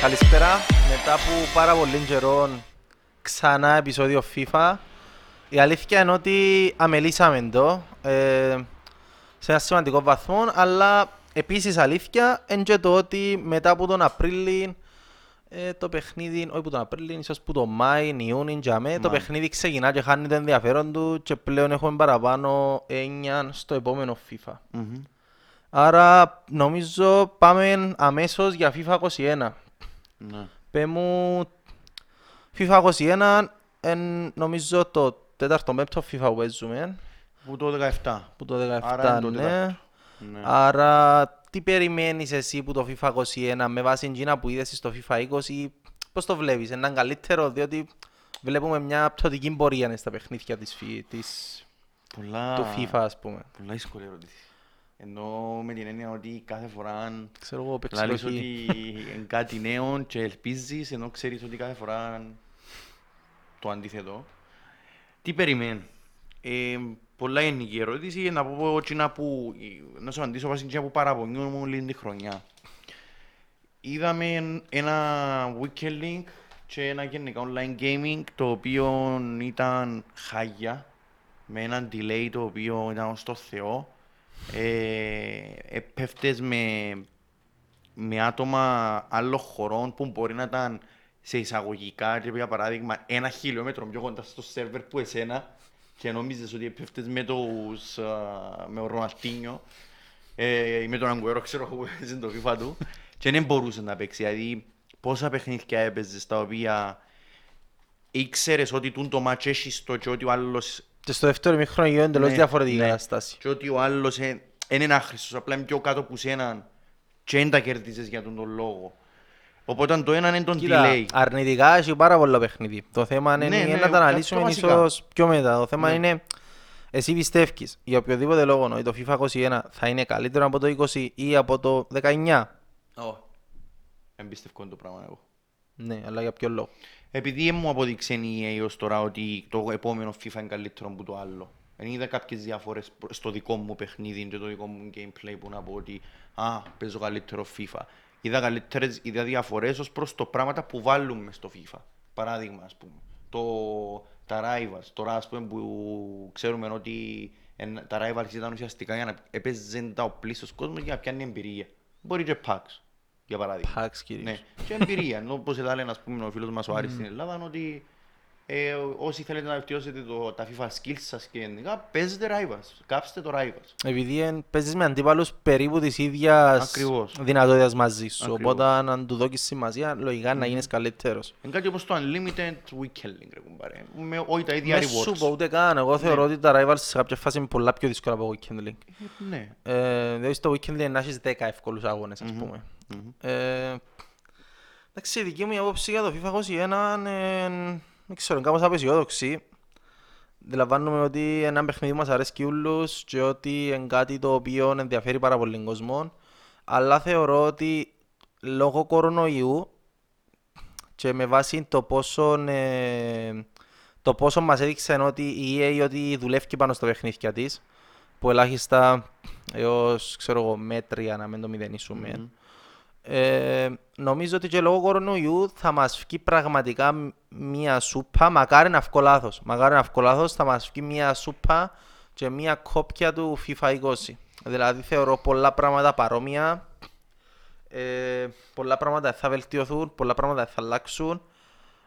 Καλησπέρα. Μετά από πάρα πολύ καιρό ξανά επεισόδιο FIFA. Η αλήθεια είναι ότι αμελήσαμε το ε, σε ένα σημαντικό βαθμό, αλλά επίσης αλήθεια είναι και το ότι μετά από τον Απρίλιο ε, το παιχνίδι, όχι που τον Απρίλιο, ίσως που τον Μάη, Ιούνι, Τζαμέ, το Μάη. παιχνίδι ξεκινά και χάνει το ενδιαφέρον του και πλέον έχουμε παραπάνω έννοια στο επόμενο FIFA. Μμμ. Άρα νομίζω πάμε αμέσως για FIFA 21. Ναι. Πέ μου FIFA 21 εν, νομίζω το τέταρτο πέμπτο FIFA που παίζουμε Που το 17. που το 17 Άρα είναι το ναι. τέταρτο. Ναι. Άρα τι περιμένεις εσύ που το FIFA 21 με βάση εκείνα που είδες στο FIFA 20 πώς το βλέπεις, έναν καλύτερο διότι βλέπουμε μια πτωτική πορεία στα παιχνίδια της, φι- της, Πολλά... του FIFA ας πούμε. Πολλά δύσκολη ερώτηση. Ενώ με την έννοια ότι κάθε φορά Ξέρω εγώ λαλείς παίξεις ότι είναι κάτι νέο και ελπίζεις ενώ ξέρεις ότι κάθε φορά το αντίθετο. Τι περιμένει; Ε, πολλά γενική ερώτηση. Να πω εκείνα που... Να σου απαντήσω βάσει εκείνα που παραπονιούν μου λίγη τη χρονιά. Είδαμε ένα weekend link και ένα γενικά online gaming το οποίο ήταν χάγια με έναν delay το οποίο ήταν στο Θεό. Ε, επέφτες με, με άτομα άλλων χωρών που μπορεί να ήταν σε εισαγωγικά και για παράδειγμα ένα χιλιόμετρο πιο κοντά στο σερβερ που εσένα και νόμιζες ότι επέφτες με, τους, α, με τον Ροναλτίνιο ε, ή με τον Αγκουέρο ξέρω εγώ που έπαιζε το FIFA του και δεν μπορούσε να παίξει. Δηλαδή πόσα παιχνίδια έπαιζες τα οποία ήξερες ότι τούν το μάτς έχεις το και ότι ο άλλος Και στο δεύτερο μήχρονο γίνονται εντελώς Ναι, διαφορετική ναι. κατάσταση. και ότι ο άλλος δεν είναι άχρηστος, απλά είναι πιο κάτω που σέναν και δεν τα κερδίζεις για τον τον λόγο. Οπότε το ένα είναι τον Κοίτα, delay. αρνητικά έχει πάρα πολλά παιχνίδι. Το θέμα είναι Ναι, είναι ναι, να τα τα αναλύσουμε πιο βασικά. ίσως πιο μετά. Το θέμα Ναι. είναι εσύ πιστεύεις για οποιοδήποτε λόγο ότι το FIFA 21 θα είναι καλύτερο από το 20 ή από το 19. Ω, Εμπιστευκό είναι το πράγμα εγώ. Ναι, αλλά για ποιο λόγο; Επειδή δεν μου αποδείξε η EA ως τώρα ότι το επόμενο FIFA είναι καλύτερο από το άλλο. Δεν είδα κάποιες διαφορές προ- στο δικό μου παιχνίδι και το δικό μου gameplay που να πω ότι α, παίζω καλύτερο FIFA. Είδα καλύτερες είδα διαφορές ως προς το πράγματα που βάλουμε στο FIFA. Παράδειγμα, ας πούμε, το, τα rivals. Τώρα, ας πούμε, που ξέρουμε ότι εν- τα rivals ήταν ουσιαστικά για να έπαιζε τα ο πλήστος κόσμος για να πιάνει εμπειρία. Μπορεί και packs, για παράδειγμα. Packs κυρίως. Ναι, και εμπειρία. Ενώ όπως έλεγε ας πούμε, ο φίλος μας ο Άρης στην Ελλάδα, ότι ε, όσοι θέλετε να βελτιώσετε το, τα FIFA skills σας και γενικά, παίζετε rivals. Κάψτε το rivals. Επειδή εν- παίζεις με αντίπαλους περίπου της ίδιας Ακριβώς. δυνατότητας μαζί σου. Ακριβώς. Οπότε αν του δώσεις σημασία, λογικά να γίνεις καλύτερος. Είναι κάτι όπως το Unlimited Weekend Link, ρε κουμπάρε. Με όχι τα ίδια Με σου πω rewards. ούτε καν. Εγώ θεωρώ ότι τα rivals σε κάποια φάση είναι πολλά πιο δύσκολα από Weekend Link. Ναι. Ε, δηλαδή στο weekend λέει να έχεις 10 εύκολους αγώνες, ας πούμε. Ε, εντάξει, η δική μου άποψη για το FIFA 21 είναι, δεν ξέρω, κάπως απεσιόδοξη. Αντιλαμβάνομαι ότι ένα παιχνίδι μας αρέσει όλους και ότι είναι κάτι το οποίο ενδιαφέρει πάρα πολύ τον κόσμο. Αλλά θεωρώ ότι λόγω κορονοϊού και με βάση το πόσο, ε, το πόσο μας έδειξε ότι η EA ότι δουλεύει πάνω στο παιχνίδια της που ελάχιστα έως ξέρω εγώ μέτρια να μην το μηδενίσουμε. Ε, νομίζω ότι και λόγω κορονοϊού θα μας βγει πραγματικά μ- μία σούπα, μακάρι να βγω λάθος. Μακάρι να βγω λάθος, θα μας βγει μία σούπα και μία κόπια του FIFA 20. Δηλαδή θεωρώ πολλά πράγματα παρόμοια, ε, πολλά πράγματα θα βελτιωθούν, πολλά πράγματα θα αλλάξουν.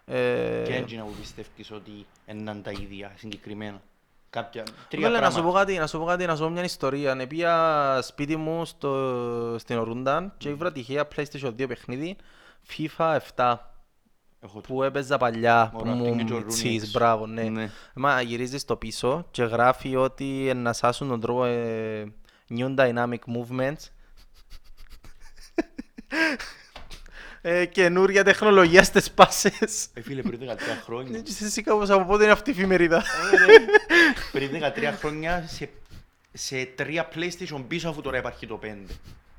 Ε, Και έτσι να που πιστεύεις ότι είναι τα ίδια συγκεκριμένα. Κάποια, τρία Βάλε, να σου πω πράγματα. κάτι, να σου πω κάτι, να σου πω μια ιστορία. Ναι, πήγα σπίτι μου στο, στην Ορούνταν και ήβρα τυχαία PlayStation 2 παιχνίδι FIFA 7 Έχω το. που έπαιζα παλιά που Ωραία, μου αυτό είναι και ο μιτσείς, Rooney. μπράβο, ναι. Ναι. Μα γυρίζεις στο πίσω και γράφει ότι ενασάσουν τον τρόπο ε, New Dynamic Movements ε, καινούρια τεχνολογία στις πάσες. Ε, φίλε, πριν 13 χρόνια. Και εσύ κάπως από πότε είναι αυτή η εφημερίδα. πριν 13 χρόνια σε, σε τρία PlayStation πίσω αφού τώρα υπάρχει το 5. Φίλε,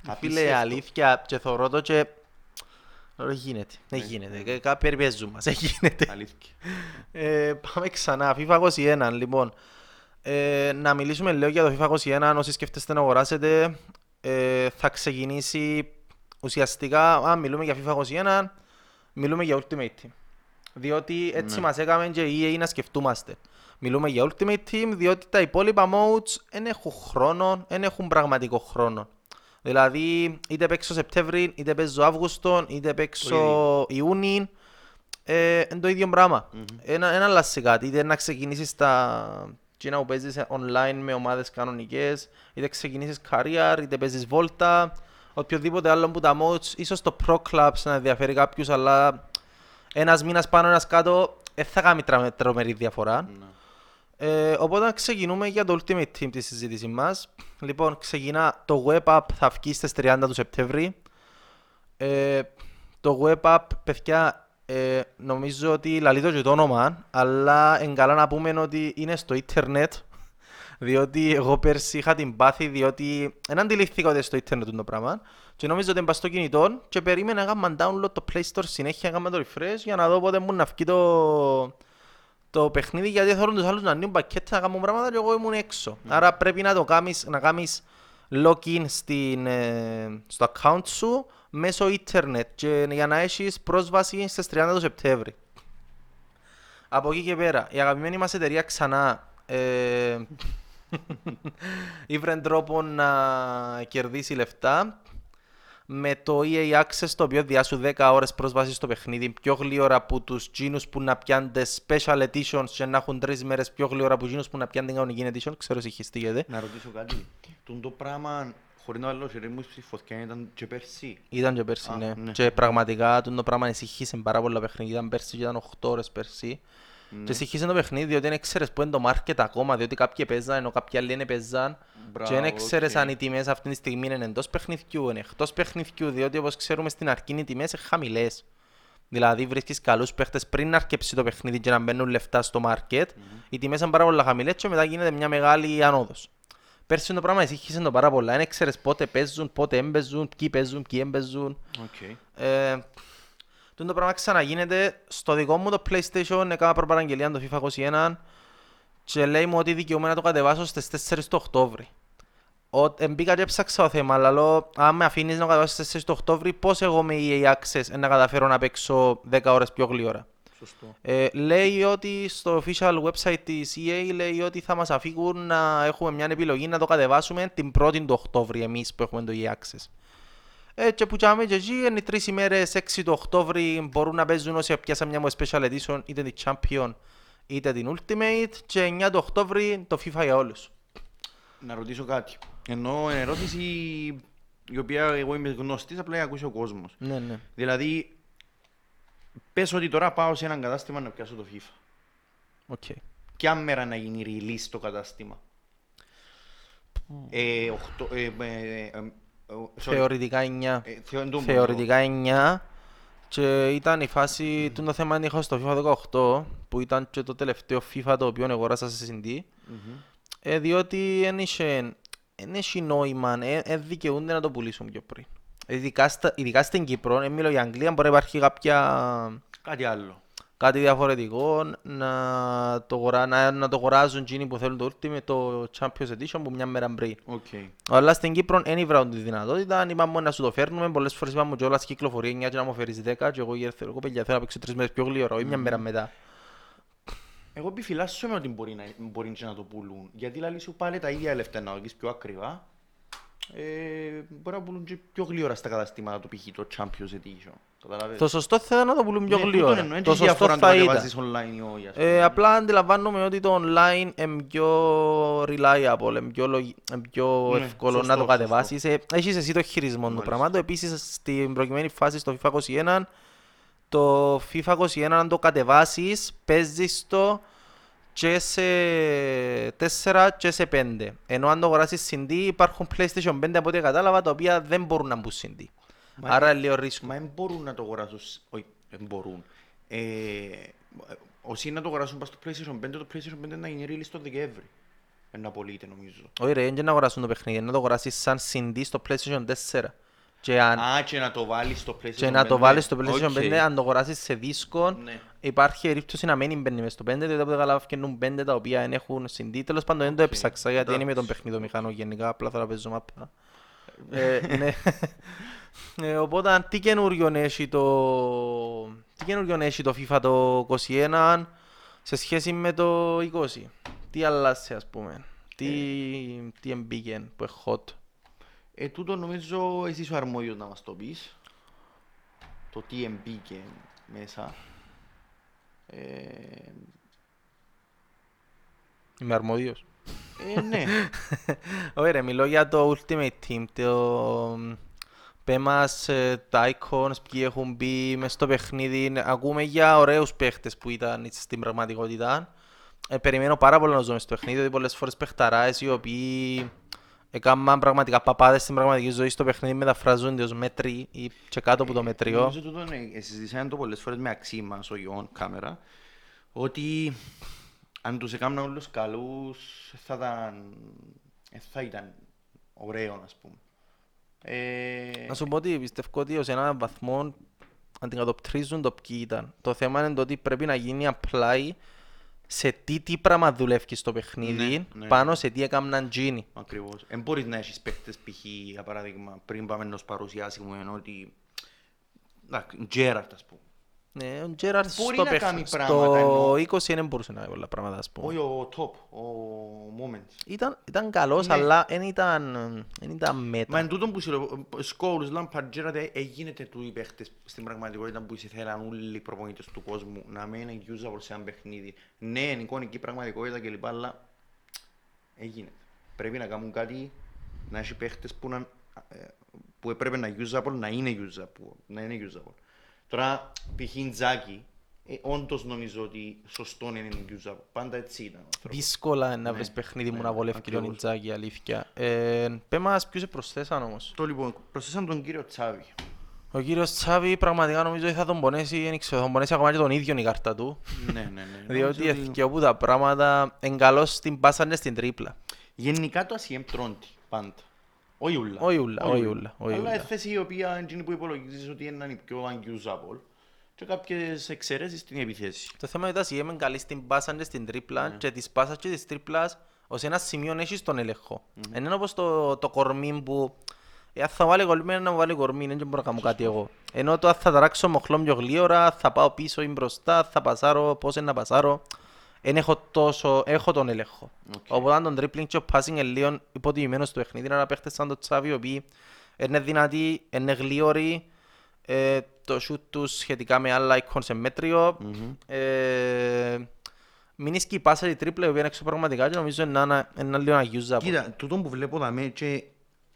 Απίστευτο. αλήθεια, και θωρώ το και... Δεν γίνεται, δεν Ναι, γίνεται. Κάποιοι περιπέζουν μας, δεν γίνεται. Αλήθεια. Ε, πάμε ξανά, FIFA 21, λοιπόν. Ε, να μιλήσουμε λίγο για το FIFA 21, όσοι σκέφτεστε να αγοράσετε. Ε, θα ξεκινήσει ουσιαστικά, αν μιλούμε για FIFA 21, μιλούμε για Ultimate Team. Διότι έτσι μας έκαμε και η EA να σκεφτούμαστε. Μιλούμε για Ultimate Team διότι τα υπόλοιπα modes δεν έχουν χρόνο, δεν έχουν πραγματικό χρόνο. Δηλαδή είτε παίξω Σεπτέμβρη, είτε παίζω Αύγουστο, είτε παίξω Ιούνι, ε, είναι το ίδιο πράγμα. Ένα, ένα αλλάζει κάτι, είτε να ξεκινήσεις τα κοινά που παίζεις online με ομάδες κανονικές, είτε ξεκινήσεις career, είτε παίζεις βόλτα, οποιοδήποτε άλλο που τα modes, ίσως το Pro Clubs να ενδιαφέρει κάποιους, αλλά ένας μήνας πάνω, ένας κάτω, δεν θα κάνει τρα- τρομερή διαφορά. Ε, οπότε ξεκινούμε για το Ultimate Team της συζήτησης μας. Λοιπόν, ξεκινά το web app θα βγει στις 30 του Σεπτέμβρη. Ε, το web app, παιδιά, ε, νομίζω ότι λαλεί το και το όνομα, αλλά είναι καλά να πούμε ότι είναι στο ίντερνετ, διότι εγώ πέρσι είχα την πάθη, διότι δεν αντιληφθήκα ότι στο ίντερνετ είναι το πράγμα και νομίζω ότι είναι στο κινητό και περίμενα να κάνουμε download το Play Store συνέχεια, να κάνουμε το refresh για να δω πότε μου να βγει το, το παιχνίδι γιατί θέλουν τους άλλους να ανοίγουν πακέτα να κάνουν πράγματα και εγώ ήμουν έξω. Άρα πρέπει να το κάνεις, να κάνεις login στην, ε, στο account σου μέσω ίντερνετ και για να έχεις πρόσβαση στις 30 του Σεπτέμβρη. Από εκεί και πέρα, η αγαπημένη μας εταιρεία ξανά ε, ήβρε τρόπο να κερδίσει λεφτά με το EA Access το οποίο διάσου 10 ώρες πρόσβασης στο παιχνίδι πιο γλύωρα από τους τζίνους που να πιάνετε special editions και να έχουν τρεις μέρες πιο γλύωρα από τζίνους που να πιάνετε κανονική edition ξέρω εσύ χιστήγεται Να ρωτήσω κάτι. Τούν το πράγμα, χωρίς να βάλω χέρι μου στη φωτιά, ήταν και πέρσι; Ήταν και πέρσι, Α, ναι. ναι. Και πραγματικά τούτο το πράγμα ενσυχήσε πάρα πολλά παιχνίδια. Ήταν πέρσι και ήταν 8 ώρες πέρσι. Ναι. Και ενσυχήσε το παιχνίδι διότι δεν ξέρεις που είναι το market ακόμα, διότι κάποιοι παίζαν ενώ κάποιοι άλλοι δεν παίζαν. Μπράβο, Και δεν ξέρεις οκ. αν οι τιμές αυτή τη στιγμή είναι εντός παιχνιδιού, είναι εκτός παιχνιδιού, διότι όπως ξέρουμε στην αρχή οι τιμές είναι χαμηλές. Δηλαδή βρίσκεις καλούς παίχτες πριν να αρκεψεί το παιχνίδι και να μπαίνουν λεφτά στο market, οι τιμές είναι πάρα πολλά χαμηλές και μετά γίνεται μια μεγάλη ανόδος. Πέρσι το πράγμα εσύχησε το πάρα πολλά, δεν ξέρεις πότε παίζουν, πότε έμπαιζουν, ποιοι παίζουν, ποιοι έμπαιζουν. Οκ. Ε, τούτο το πράγμα ξαναγίνεται στο δικό μου το PlayStation έκανα προπαραγγελία το FIFA 21 και λέει μου ότι δικαιούμαι να το κατεβάσω στις 4 του Οκτώβρη. Ο, ε, μπήκα και έψαξα το θέμα, αλλά λέω, αν με αφήνεις να το κατεβάσω στις 4 του Οκτώβρη, πώς εγώ με EA Access ε, να καταφέρω να παίξω 10 ώρες πιο γλύωρα; Σωστό. Ε, λέει ότι στο official website της EA λέει ότι θα μας αφήγουν να έχουμε μια επιλογή να το κατεβάσουμε την 1η του Οκτώβρη εμείς που έχουμε το EA Access. Ε, και που τσάμε και εκεί είναι οι τρεις ημέρες 6 του Οκτώβρη μπορούν να παίζουν όσοι πιάσαν μια μου special edition είτε την Champion είτε την Ultimate και 9 του Οκτώβρη το FIFA για όλους. Να ρωτήσω κάτι. Ενώ είναι ερώτηση η οποία εγώ είμαι γνωστής, απλά για να ακούσει ο κόσμος. Ναι, ναι. Δηλαδή, πες ότι τώρα πάω σε έναν κατάστημα να πιάσω το FIFA. OK. Ποια μέρα να γίνει release το κατάστημα. Ε, οχτώ, ε, ε, ε, ε, sorry. Θεωρητικά 9. Ε, θεω- εν τω που Θεωρητικά 9 και ήταν η φάση του το θέμα είχα στο FIFA 18 που ήταν και το τελευταίο FIFA το οποίο αγοράσα σε CD Μμμ. ε, διότι δεν είχε, δεν έχει νόημα, δεν δικαιούνται να το πουλήσουν πιο πριν. Ειδικά, στα, ειδικά στην Κύπρο, δεν μιλώ για Αγγλία, μπορεί να υπάρχει κάποια, Κάτι άλλο. Κάτι διαφορετικό να το, αγορά- να, να το αγοράζουν εκείνοι που θέλουν το Ultimate, το Champions Edition που μια μέρα πριν. Οκ. Αλλά στην Κύπρο δεν ήβραν της δυνατότητας, είπαμε να σου το φέρνουμε, πολλές φορές είπαμε κιόλας κυκλοφορεί 9 και να μου φέρεις 10 και εγώ, θέλω, εγώ παιδιά θέλω να παίξω τρεις μέρες πιο γλύωρα, όχι μια μέρα μετά. Εγώ επιφυλάσσομαι ότι μπορεί να, μπορεί και να το πουλούν. Γιατί λαλή σου πάλι τα ίδια λεφτά να δεις πιο ακριβά. Ε, μπορεί να πουλούν και πιο γλύωρα στα καταστήματα το π.χ. το Champions Edition. Καταλαβαίνεις. Το σωστό θα ήταν να το πουλούν πιο Ναι, τούτον γλύωρα. εννοώ, εν Το και σωστό διαφορά αν το θα ήταν. κατεβάζεις online ή όχι. ας πούμε. Ε, απλά αντιλαμβάνομαι ότι το online είναι πιο reliable, είναι πιο, λογι... είναι πιο Ναι, εύκολο σωστό, να το σωστό. κατεβάσεις. Ε, Έχεις εσύ το χειρισμό του Μάλιστα. πράγματος. Επίσης, στην προκειμένη φάση στο FIFA 21, το FIFA 21 αν το κατεβάσεις, παίζεις το και σε 4 και σε 5. Ενώ αν το αγοράσεις CD υπάρχουν PlayStation 5 από ό,τι κατάλαβα τα οποία δεν μπορούν να μπουν CD. Μα Άρα είναι λίγο ρίσκο. Μα δεν μπορούν να το αγοράσουν. σ- Όχι, δεν μπορούν. Ε, όσοι να το αγοράσουν πας στο PlayStation 5, το PlayStation 5 να γίνει release το Δεκέμβρη. Ένα πωλείται νομίζω. Όχι ρε, δεν να αγοράσουν το παιχνίδι, να το αγοράσεις σαν CD στο PlayStation 4. Και αν Α, και να το βάλεις στο PlayStation 5. και να το βάλεις στο PlayStation OK. 5, αν το αγοράσεις σε δίσκο, Ναι. υπάρχει περίπτωση να μην μπαίνει μες στο 5, διότι από το καλά φτιάχνουν 5 τα οποία δεν έχουν CD. Τέλος πάντων δεν το Οκ, έψαξα γιατί δεν είμαι τον εντάξει. παιχνιδομηχανό γενικά, απλά θέλω να παίζω μάπα. Ε, ναι. Ε, Οπότε τι καινούριο έχει το... Τι καινούριο έχει το FIFA το 21 σε σχέση με το 20. Τι αλλάζει ας πούμε; Τι, τι εμπήκε που είναι hot; Ε, τούτο νομίζω εσύ ο αρμόδιος να μας το πεις. Το τι εμπήκε μέσα. Ε, Είμαι αρμόδιος. ε, ναι. Ωραία, ρε, μιλώ για το Ultimate Team. Το... Πέ μας ε, τα icons που έχουν μπει μες στο παιχνίδι. Ακούμε για ωραίους παίχτες που ήταν στην πραγματικότητα. Ε, περιμένω πάρα πολύ να ζω μες στο παιχνίδι, διότι πολλές φορές παιχταράες οι οποίοι έκαναν πραγματικά παπάδες στην πραγματική ζωή στο παιχνίδι μεταφράζονται ως μέτροι ή και κάτω από το μετριό. Νομίζω τούτο ε, συζητήσαμε το πολλές φορές με αξί μας, ο Ιωάνν, κάμερα, ότι αν τους έκαναν όλους καλούς, θα ήταν, ε, θα ήταν ωραίο, ας πούμε. Ε, Να σου πω ότι πιστεύω ότι ως έναν βαθμό αντικατοπτρίζουν το ποιοι ήταν. Το θέμα είναι το ότι πρέπει να γίνει apply σε τι, τι πράγμα δουλεύει στο παιχνίδι, Ναι, ναι. πάνω σε τι έκαναν τζείνοι. Ακριβώς. Εν μπορείς να έχεις παίκτες π.χ. για παράδειγμα πριν πάμε να σου παρουσιάσει μου ενώ ότι εντάξει, Τζέραρτ ας πούμε. Ναι, ο Τζέραρτ Μπορεί στο, να παιχ... κάνει στο πράγματα, εννοώ. 20 δεν μπορούσε να κάνει πολλά πράγματα, ας πούμε. Όχι ο top, ο Moments. Ήταν, ήταν καλός, Ναι. αλλά δεν ήταν, δεν ήταν meta. Μα εν τούτον που σου λέω, Σκόλους, Λάμπαρντ, Τζέραρτ, έγινεται του οι παίχτες στην πραγματικότητα που ήθελαν όλοι οι προπονητές του κόσμου να μην είναι usable σε ένα παιχνίδι. Ναι, είναι εικονική πραγματικότητα κλπ. Αλλά έγινε. Πρέπει να κάνουν κάτι, να έχει παίχτες που, να, ε, που έπρεπε να usable, να είναι usable. Να είναι usable. Τώρα, π.χ. Τζάκι, ε, όντως νομίζω ότι σωστό είναι να είναι usable. Πάντα έτσι ήταν. ο άνθρωπος. Δύσκολα να Ναι, βρεις παιχνίδι μου ναι, να βολεύει τον ακριβώς. Ιντζάκη, αλήθεια. Ε, πέ μας ποιους προσθέσαν όμως; Το λοιπόν, προσθέσαν τον κύριο Τσάβη. Ο κύριος Τσάβη πραγματικά νομίζω ότι θα τον πονέσει, δεν ξέρω, θα τον πονέσει ακόμα και τον ίδιο η κάρτα του. ναι, ναι, ναι. Διότι Νομίζω ότι- εθικαιοπού τα πράγματα εν καλώς την πάσανε στην τρίπλα. Γενικά το ACM τρώνει πάντα. Όχι ούλα. Όχι ούλα, όχι ούλα, όχι Αλλά ούλα. η θέση η οποία είναι που υπολογίζεις ότι είναι η πιο unusable και κάποιες εξαιρέσεις στην επιθέση. Το θέμα είναι ότι είμαι καλή στην πάσα και στην τρίπλα Ναι. και της πάσας και της τρίπλας ως ένα σημείο έχεις τον έλεγχο. Εν είναι όπως το, το κορμί που ε, αν θα βάλει κορμί, να μου βάλει κορμί, δεν μπορώ να κάνω κάτι εγώ. Ενώ το αν θα ταράξω μοχλό πιο γλύωρα, θα πάω πίσω ή μπροστά, θα πασάρω, πώς είναι να πασάρω. Εν έχω, τόσο, έχω τον έλεγχο. Οκ. Οπότε αν τον dribbling και ο passing είναι λίγο υποτιμημένος στο παιχνίδι, είναι ένα παίχτες σαν το Τσάβι, οι οποίοι είναι δυνατοί, είναι γλύωροι, ε, το shoot τους σχετικά με άλλα icons σε μέτριο. Ε, μην ισκεί η πάσα η τρίπλα, η οποία είναι έξω πραγματικά και νομίζω είναι ένα, ένα λίγο unusable. Κοίτα, τούτο που βλέπω δαμέ και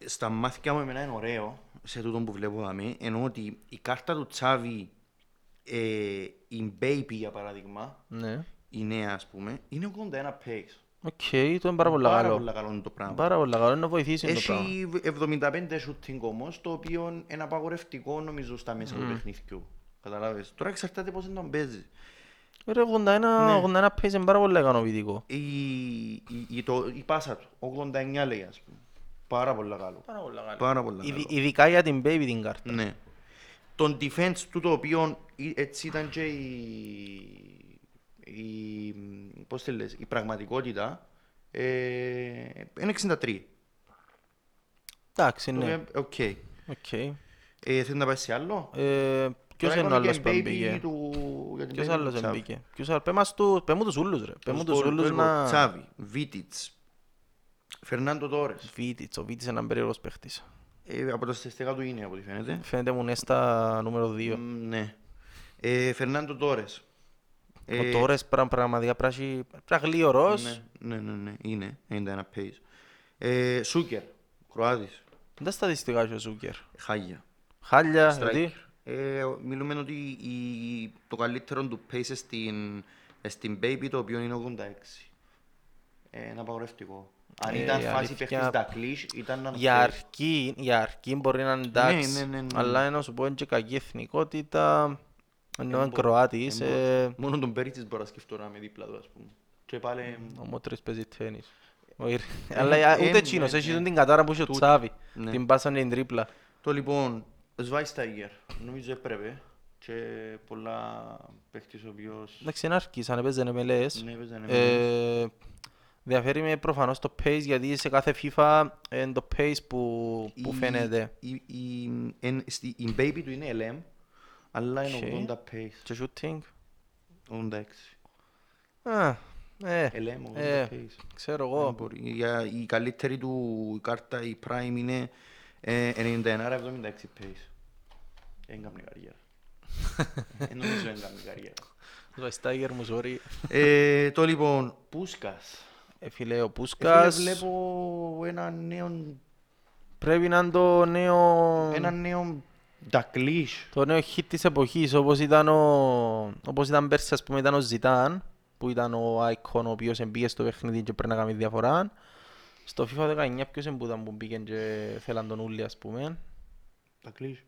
στα μάθηκια μου εμένα είναι ωραίο σε τούτο που βλέπω δαμέ, ενώ ότι η κάρτα του Τσάβη, ε, η Baby για παράδειγμα, Ναι. Η νέα ας πούμε, είναι 81 pace. Οκ, το είναι πάρα πολύ Πάρα καλό. πολύ καλό είναι το πράγμα. Πάρα πολύ καλό, είναι να βοηθήσει το πράγμα. Έχει 75 shooting όμως, το οποίο είναι απαγορευτικό νομίζω στα μέσα του παιχνιδιού. Καταλάβες. Τώρα εξαρτάται πώς τον παίζεις. Ρε, 81, 81 pace είναι πάρα πολύ ικανοποιητικό. Η, η, η, το, η πάσα του, 89 λέει ας πούμε. Πάρα πολύ καλό. Πάρα πολύ καλό. Πάρα πολύ καλό. Ειδι- Ειδικά για την baby την κάρτα. Ναι. Τον defense του το οποίο ή- έτσι ήταν και η, η, πώς τη λες, η πραγματικότητα ε, είναι 63. Εντάξει, Το ναι. οποίο, Οκ. Οκ. Ε, θέλεις να πάει σε άλλο; Ε, Ποιος Τώρα είναι ο είπαμε άλλος και που baby έμπηκε. του- για την Ποιος baby άλλος του Τσάβη. έμπηκε. Ποιος άλλος. Πέ μας του- πέ μου τους ούλους ρε. Πέ μου τους Σπορ- ούλους το να... Τσάβη, Βίντιτς, Φερνάντο Τόρες. Βίντιτς, ο Βίντιτς είναι έναν περίεργος παίχτης. Ε, από τα στατιστικά του είναι από ό,τι φαίνεται. Φαίνεται μου νέστα νούμερο 2. Μ, Ναι. Ε, Φερνάντο Τόρες. Ο Τόρες πρα- πραγματικά πράσι, πράσι γλίωρος. Ναι, ναι, ναι, ναι, είναι. 91 pace. Ε, Σούκερ, Κροάτης, Δεν τα στατιστικά έχει ο Ζούκερ. Χάγια. Χάλια, Striker. γιατί; Ε, μιλούμε ότι η, το καλύτερο του pace στην, στην Baby το οποίο είναι 86. Ε, είναι απαγορευτικό. Αν Ε, ήταν η φάση αλήθεια- παίχτης Ντακλής, ήταν να Για αρκή, για αρκή μπορεί να είναι εντάξει, ναι, ναι, ναι. αλλά να σου πω είναι και κακή εθνικότητα, ενώ είναι Κροάτης, ε, Μόνο τον Πέριτσις μπορώ να σκεφτώ να είμαι δίπλα του, ας πούμε. Και πάλι... ο Μότρης παίζει τένις. Όχι, ρε. Αλλά ε, ε, ούτε εκείνος, ναι, έχει ναι. τον την κατάρα που έχει ο Τούτο. Τσάβη, Ναι. την πάσαν την τρίπλα. Το λοιπόν, Σβάισταγερ, νομίζω έπρεπε και πολλά παίχτης ο οποίος... Εντάξει, είναι αρκής, αν έπαιζε MLS. Ναι, έπαιζε, ναι, Ε, Διαφέρει με προφανώς το pace γιατί σε κάθε FIFA είναι το pace που, που Η- φαίνεται. Η, η, εν- στη- η baby του είναι LM, αλλά είναι Οκ. 80 pace. Και shooting; 86. Α, ε, LM 80 ε, pace. ξέρω Δεν εγώ. μπορεί. Για- Η καλύτερη του κάρτα, η Prime είναι ε, 91-76 pace. Δεν κάνει καριέρα. Δεν νομίζω δεν κάνει καριέρα. Το Steiger μου, sorry. Ε, Το λοιπόν, Πούσκας. Ε, φίλε, ο Ε, Πούσκας φίλε, Βλέπω ένα νέο, πρέπει να είναι το νέο, ένα νέο Ντακλής. το νέο hit της εποχής, όπως ήταν, ο, όπως ήταν πέρσι, ας πούμε, ήταν ο Ζητάν, που ήταν ο Icon, ο οποίος μπήκε στο παιχνίδι και πρέπει να κάνει διαφορά. Στο FIFA 19 ποιος είναι που ήταν που μπήκε και θέλαν τον ούλι, ας πούμε. Ντακλής.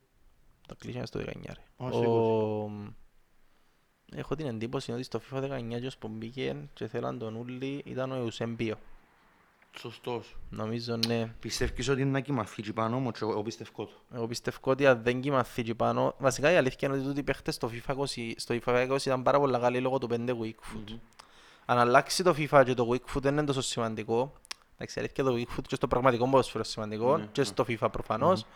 Τα κλείσαμε στο 19, ρε. Α, στο Ο... Έχω την εντύπωση ότι στο FIFA 19 ποιος που μπήκε και θέλαν τον ούλι ήταν ο Εουσέμπιο. Σωστός. Νομίζω, ναι. Πιστεύεις ότι είναι να κοιμαθεί εκεί πάνω όμως και εγώ πιστεύω το. Εγώ πιστεύω ότι αν δεν κοιμαθεί εκεί πάνω... Βασικά η αλήθεια είναι ότι τούτοι οι παίχτες στο FIFA 20, στο FIFA 20 ήταν πάρα πολλά καλοί λόγω του 5 weak foot. Αν αλλάξει το FIFA και το weak foot δεν είναι τόσο σημαντικό. Εντάξει, η αλήθεια το weak foot και στο πραγματικό ποδόσφαιρο είναι σημαντικό Ναι, και ναι. στο FIFA προφανώς.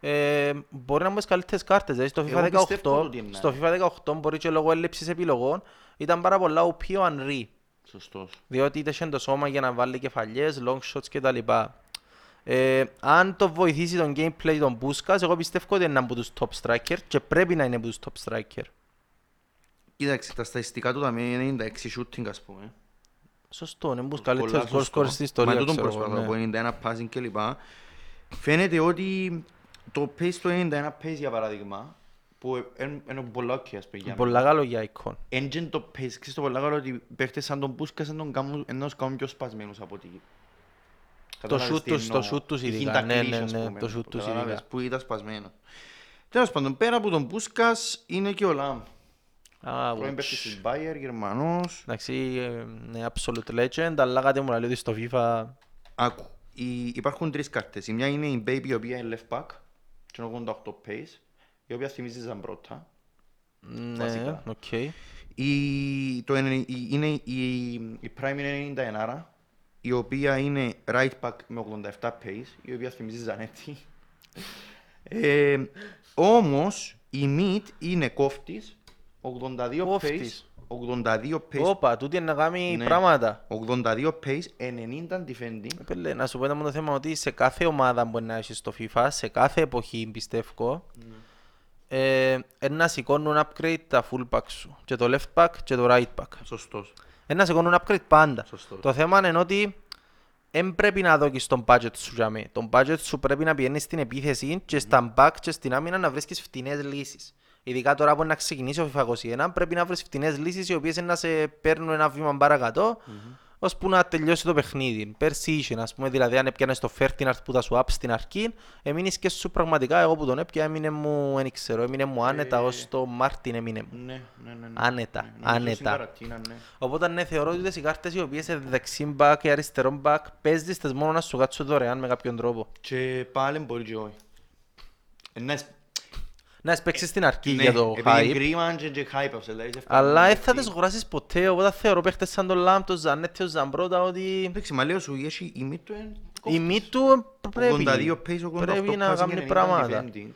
Ε, μπορεί να μπουν καλύτερες κάρτες, δηλαδή στο Εγώ FIFA πιστεύω 18, ότι είναι. στο FIFA 18 μπορεί και λόγω έλλειψης επιλογών ήταν πάρα πολλά OP ο Henry. Σωστός. Διότι είχε το σώμα για να βάλει κεφαλιές, long shots κτλ. Ε, αν το βοηθήσει τον gameplay των Πούσκας, εγώ πιστεύω ότι είναι από τους top striker και πρέπει να είναι από τους top striker. Κοίταξε, τα στατιστικά του ταμεία είναι 96 shooting ας πούμε. Σωστό, είναι από τους Πολλά καλύτερους goal σωστό. scorers στην ιστορία, Μα τούτον ξέρω εγώ, προσπαθώ ναι. από 91 passing κλπ. Φαίνεται ότι το pace του 91 pace για παράδειγμα, που είναι πολλά ok ας πούμε για Πολλά καλό για icon. Έντζεν το pace, ξέρεις το πολλά καλό ότι οι παίχτες σαν τον Πούσκας δεν τον κάνουν, ενώ τους κάνουν πιο σπασμένους από ότι... Το shoot τους- το shoot τους ειδικά, ναι, ναι, ναι, το shoot τους ειδικά. Που ήταν σπασμένο. Τέλος πάντων, πέρα από τον Πούσκας είναι και ο Λαμ. Α, Πρώην ouch. παίκτης της Bayer, Γερμανός. Εντάξει, ε, ναι, absolute legend, αλλά κάτι μου λέει ότι στο FIFA... Άκου, οι- υπάρχουν τρεις κάρτες. Η μια είναι η Baby, η οποία είναι left back, και είναι 88 pace, η οποία θυμίζει Ζαμπρότα. Ναι, Βασικά. οκ. Η, το, είναι, η, είναι, η, η Prime είναι 91, η οποία είναι right back με 87 pace, η οποία θυμίζει Ζανέτη. ε, όμως, η mid είναι κόφτης, 82 Κόφτης. pace, 82 pace, Όπα, τούτη είναι να κάνει Ναι. πράγματα. 82 pace, 90 defending. Ε, Πέλε, να σου πω ένα το θέμα ότι σε κάθε ομάδα που να έχεις στο FIFA, σε κάθε εποχή πιστεύω, ε, ε, να σηκώνουν upgrade τα full back σου. Και το left back και το right back. Σωστός. Ε, να σηκώνουν upgrade πάντα. Σωστός. Το θέμα είναι ότι δεν πρέπει να δώκεις τον budget σου για μέ. Τον budget σου πρέπει να πηγαίνεις στην επίθεση και στα back και στην άμυνα να βρίσκεις φτηνές λύσεις. Ειδικά τώρα που είναι να ξεκινήσει ο FIFA 21, πρέπει να βρεις φτηνές λύσεις οι οποίες είναι να σε παίρνουν ένα βήμα παρακάτω, ώσπου να τελειώσει το παιχνίδι. Πέρσι είχε, ας πούμε, δηλαδή αν έπιανες το Ferdinand που τα σου up στην αρχή, έμεινες και σου πραγματικά, εγώ που τον έπια, έμεινε μου, δεν ξέρω, έμεινε μου άνετα, ως το Μάρτιν έμεινε μου. Ναι, ναι, ναι. ναι. Άνετα, Ναι, νομίζω άνετα. στην καρατίνα, ναι. Οπότε ναι, θεωρώ ότι τις οι κάρτες οι οποίες είναι δεξί back και αριστερό back παίζεις τις μόνο να σου κάτσουν δωρεάν με κάποιον τρόπο. Και πάλι μπορεί και όχι. Ε, ναι, σ- Να τις παίξεις στην αρχή ναι, για το επειδή hype, κρίμα και και hype αυτό, δηλαδή, σε εύκολο αλλά να δεν θα παιχτεί. τις αγοράσεις ποτέ, οπότε θεωρώ παίχτες σαν τον Λάμπ, τον Ζανέτ, τον Ζαμπρότα, ότι Εντάξει, μα λέω σου, έχει η μύτη του είναι η μη του πρέπει, 82 pace, 88 πρέπει να passing, κάνει 90 πράγματα. defending.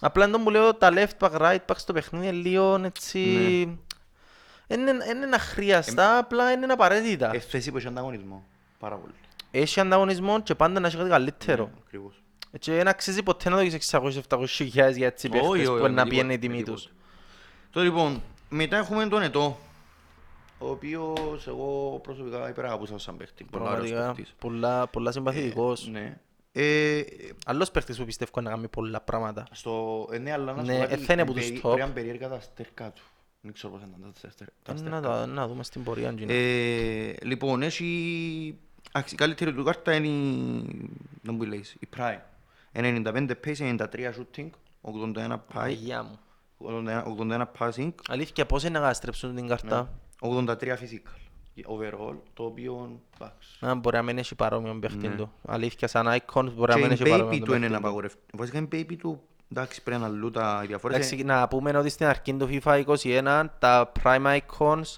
Απλά εντός μου λέω τα left back, right back στο παιχνίδι είναι λίγο έτσι... Ναι. Είναι είναι ένα χρειαστά, απλά είναι απαραίτητα. Ε, θέση που έχει ανταγωνισμό. Πάρα πολύ. Έχει ανταγωνισμό και πάντα να έχει κάτι καλύτερο. Ναι, ακριβώς. Και δεν αξίζει ποτέ να δώσεις 600-700 χιλιάδες για έτσι Όχι, παίχτες όχι, που με να τίποτε, πιένει η με τιμή τίποτε. τους. Τώρα λοιπόν, μετά έχουμε τον Ετώ, ο οποίος εγώ προσωπικά υπεραγαπούσα σαν παίχτη. Πολλά ωραίος Πραγματικά, παίχτης. πολλά, πολλά συμπαθητικός. Ναι. Ε, Άλλος παίχτης που πιστεύω να κάνει πολλά πράγματα. στο, ε, ναι, αλλά να σου Ναι, πω ε, κάτι, θα είναι από περί- τους top. πρέπει να είναι περίεργα τα στέρκα του. Δεν ξέρω πώς είναι τα στέρκα- τα Ε, στέρκα Να, τα- να δούμε στην πορεία. Gina. Ε, λοιπόν, έχει... άξι, Η καλύτερη του κάρτα είναι η... Δεν μου λέει, η Prime. 95 pace, 93 shooting, 81 πάει, Αγιά μου. 81, 81 passing, Αλήθεια, πώς είναι να καταστρέψουν την καρτά. 83 physical. Overall, το οποίο... εντάξει. Α, μπορεί να μην έχει παρόμοιο παίχτη Ναι. του. Αλήθεια, σαν icon μπορεί να Και μην η έχει baby παρόμοιο του είναι παίχτη να του. απαγορευτεί. Βασικά η baby του, εντάξει, πρέπει να αλλού τα οι διαφορές. Εντάξει, να πούμε ότι στην αρχή του FIFA 21 τα prime icons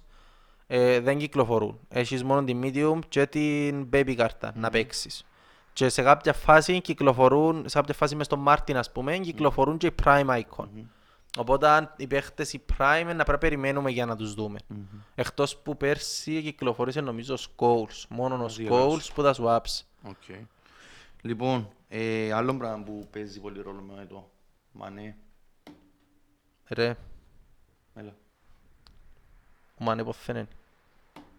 ε, δεν κυκλοφορούν. Έχεις μόνο την medium και την baby κάρτα να παίξεις. Και σε κάποια φάση κυκλοφορούν, σε κάποια φάση μες στο Μάρτη ας πούμε, κυκλοφορούν και οι Prime Icon. Οπότε αν οι παίχτες οι Prime να πρέπει να περιμένουμε για να τους δούμε. Εκτός που πέρσι κυκλοφορήσε νομίζω ο Scholes, μόνο ο Διαβάζω. Scholes που τα swaps. Οκ. Λοιπόν, ε, άλλο πράγμα που παίζει πολύ ρόλο με το Μανέ. Ρε, Έλα. Ο Μανέ ποθεν είναι.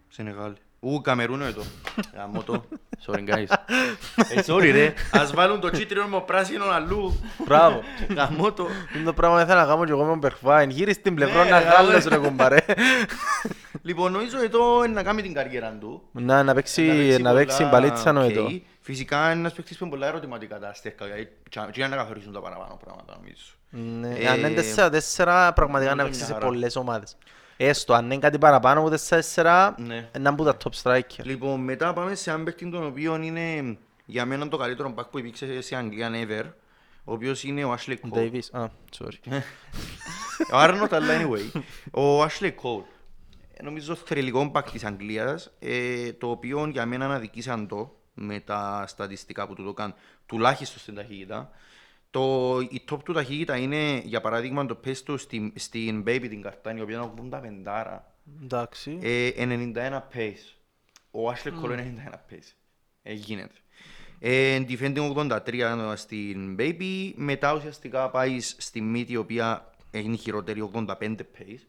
Σενεγάλη. Ου, Καμερούν είναι το. Γαμώ το. Sorry guys. Ε, sorry ρε. Ας βάλουν το κίτρινο με το πράσινο αλλού. Μπράβο. Γαμώ το. Είναι το πράγμα που ήθελα να κάνω και εγώ με τον Μπερχβάιν. Γύρι στην πλευρό Ναι, να ρε, γάλλος ρε. ρε κουμπάρε. Λοιπόν, νομίζω εδώ είναι να κάνει την καριέρα του. Να, να παίξει, να παίξει πολλά, μπαλίτσα οκ. νοητό. Φυσικά είναι ένας παίκτης που είναι πολλά ερωτηματικά τα αστέρκα. γιατί τσα- Τι είναι να καθορίσουν τα παραπάνω πράγματα νομίζω. Ναι, Ε, αν είναι τέσσερα, τέσσερα πραγματικά να είναι παίξει σε μια χαρά. πολλές ομάδες. Έστω, αν είναι κάτι παραπάνω από τέσσερα, τέσσερα, Ναι. να μπουν τα top striker. Λοιπόν, μετά πάμε σε έναν παίκτη τον οποίο είναι για μένα το καλύτερο back που υπήρξε σε Αγγλία ever. Ο οποίος είναι ο Ashley Cole. Davis, α, sorry. Ο Άρνοτ, αλλά anyway. Ο Ashley Cole. Ε, Νομίζω θρελικό back της Αγγλίας, ε, το οποίο για μένα αναδικήσαν το με τα στατιστικά που του το κάνουν, τουλάχιστον στην ταχύτητα. Το, η top του ταχύτητα είναι, για παράδειγμα, το pace του στην, στην Baby την καρτάνη, η οποία είναι 85 άρα. Εντάξει. Ε, 91 pace. Ο Ashley Cole είναι 91 pace. Ε, γίνεται. Ε, defending 83 στην Baby. Μετά ουσιαστικά πάεις στη Mid η οποία είναι χειρότερη 85 pace.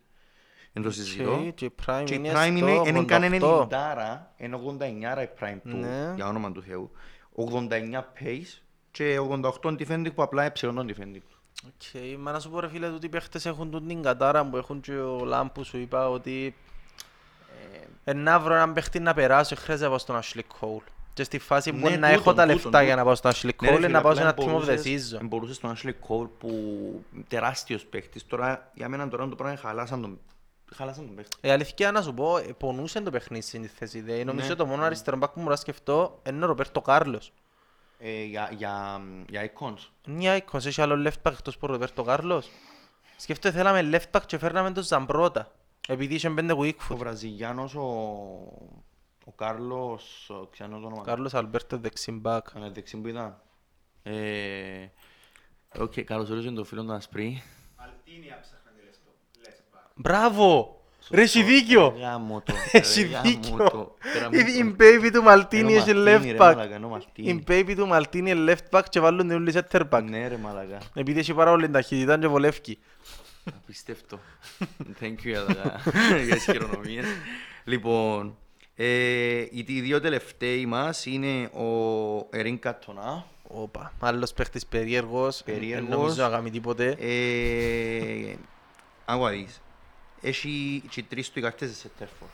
Δεν το συζητώ. Οκ, και η Prime Και η είναι Prime στο είναι, είναι καν 88. 90 άρα, είναι 89 η Prime του, Ναι. για όνομα του Θεού. 89 pace και 88 defending που απλά έψερε τον defending του. Οκ, μα να σου πω ρε φίλε, ότι οι παίχτες έχουν τούτη την κατάρα που έχουν και ο Λαμ που σου είπα ότι ε, να βρω έναν παίχτη να περάσω, χρειάζεται να πάω στον Ashley Cole. Και στη φάση που Ναι, να έχω τούτον, τα τούτον, λεφτά τούτον. για να πάω στον Ashley Ναι, ρε Cole, φίλε, να πάω σε απλά ένα team of the μπορούσες- season. Μπορούσες τον Ashley Cole που τεράστιος παίχτης. Τώρα για μένα τώρα το πράγμα χαλάσαν τον, χαλάσαν τον παίχτη. Η αλήθεια να σου πω, ε, πονούσε το παιχνίδι στην θέση. Δε. Νομίζω Ναι. το μόνο αριστερό μπακ που μου να σκεφτώ είναι ο Ρομπέρτο Κάρλος. Ε, για, για, για icons. Μια εικόνα, έχει άλλο left back εκτός από ο Ρομπέρτο Κάρλος. Σκέφτομαι θέλαμε left back και φέρναμε τον Ζαμπρότα. Επειδή είχε πέντε Ο weak foot. Βραζιλιάνος, ο, ο Κάρλος, ο, ξέρω το όνομα. Κάρλος Αλμπέρτο δεξιν back. Ένα δεξί που ήταν. Ε, Οκ, καλώς ορίζουν τον φίλο του Ασπρί. Μπράβο! Ρε, έχει δίκιο! Γαμώ το. Έχει γαμώ δίκιο! το. Πέρα μου Η- Η το. baby του Μαλτίνι Ενώ έχει Μαλτίνι, left ρε, back. μαλάκα, ενώ Μαλτίνι. Η baby του Μαλτίνι είναι left back και βάλουν την ούλη center back. Ναι ρε μαλακά. Επειδή έχει πάρα πολύ ταχύτητα και βολεύκει. Απίστευτο. Thank you για τα για τις χειρονομίες. Λοιπόν, ε, οι οι δύο τελευταίοι μας είναι ο Ερίκ Καντονά. Όπα, άλλος παίχτης περίεργος. Περίεργος. Δεν νομίζω να κάνει τίποτε. Ε, Άκουα δεις. Έχει και τρεις του οι καρτές σέντερ φορ.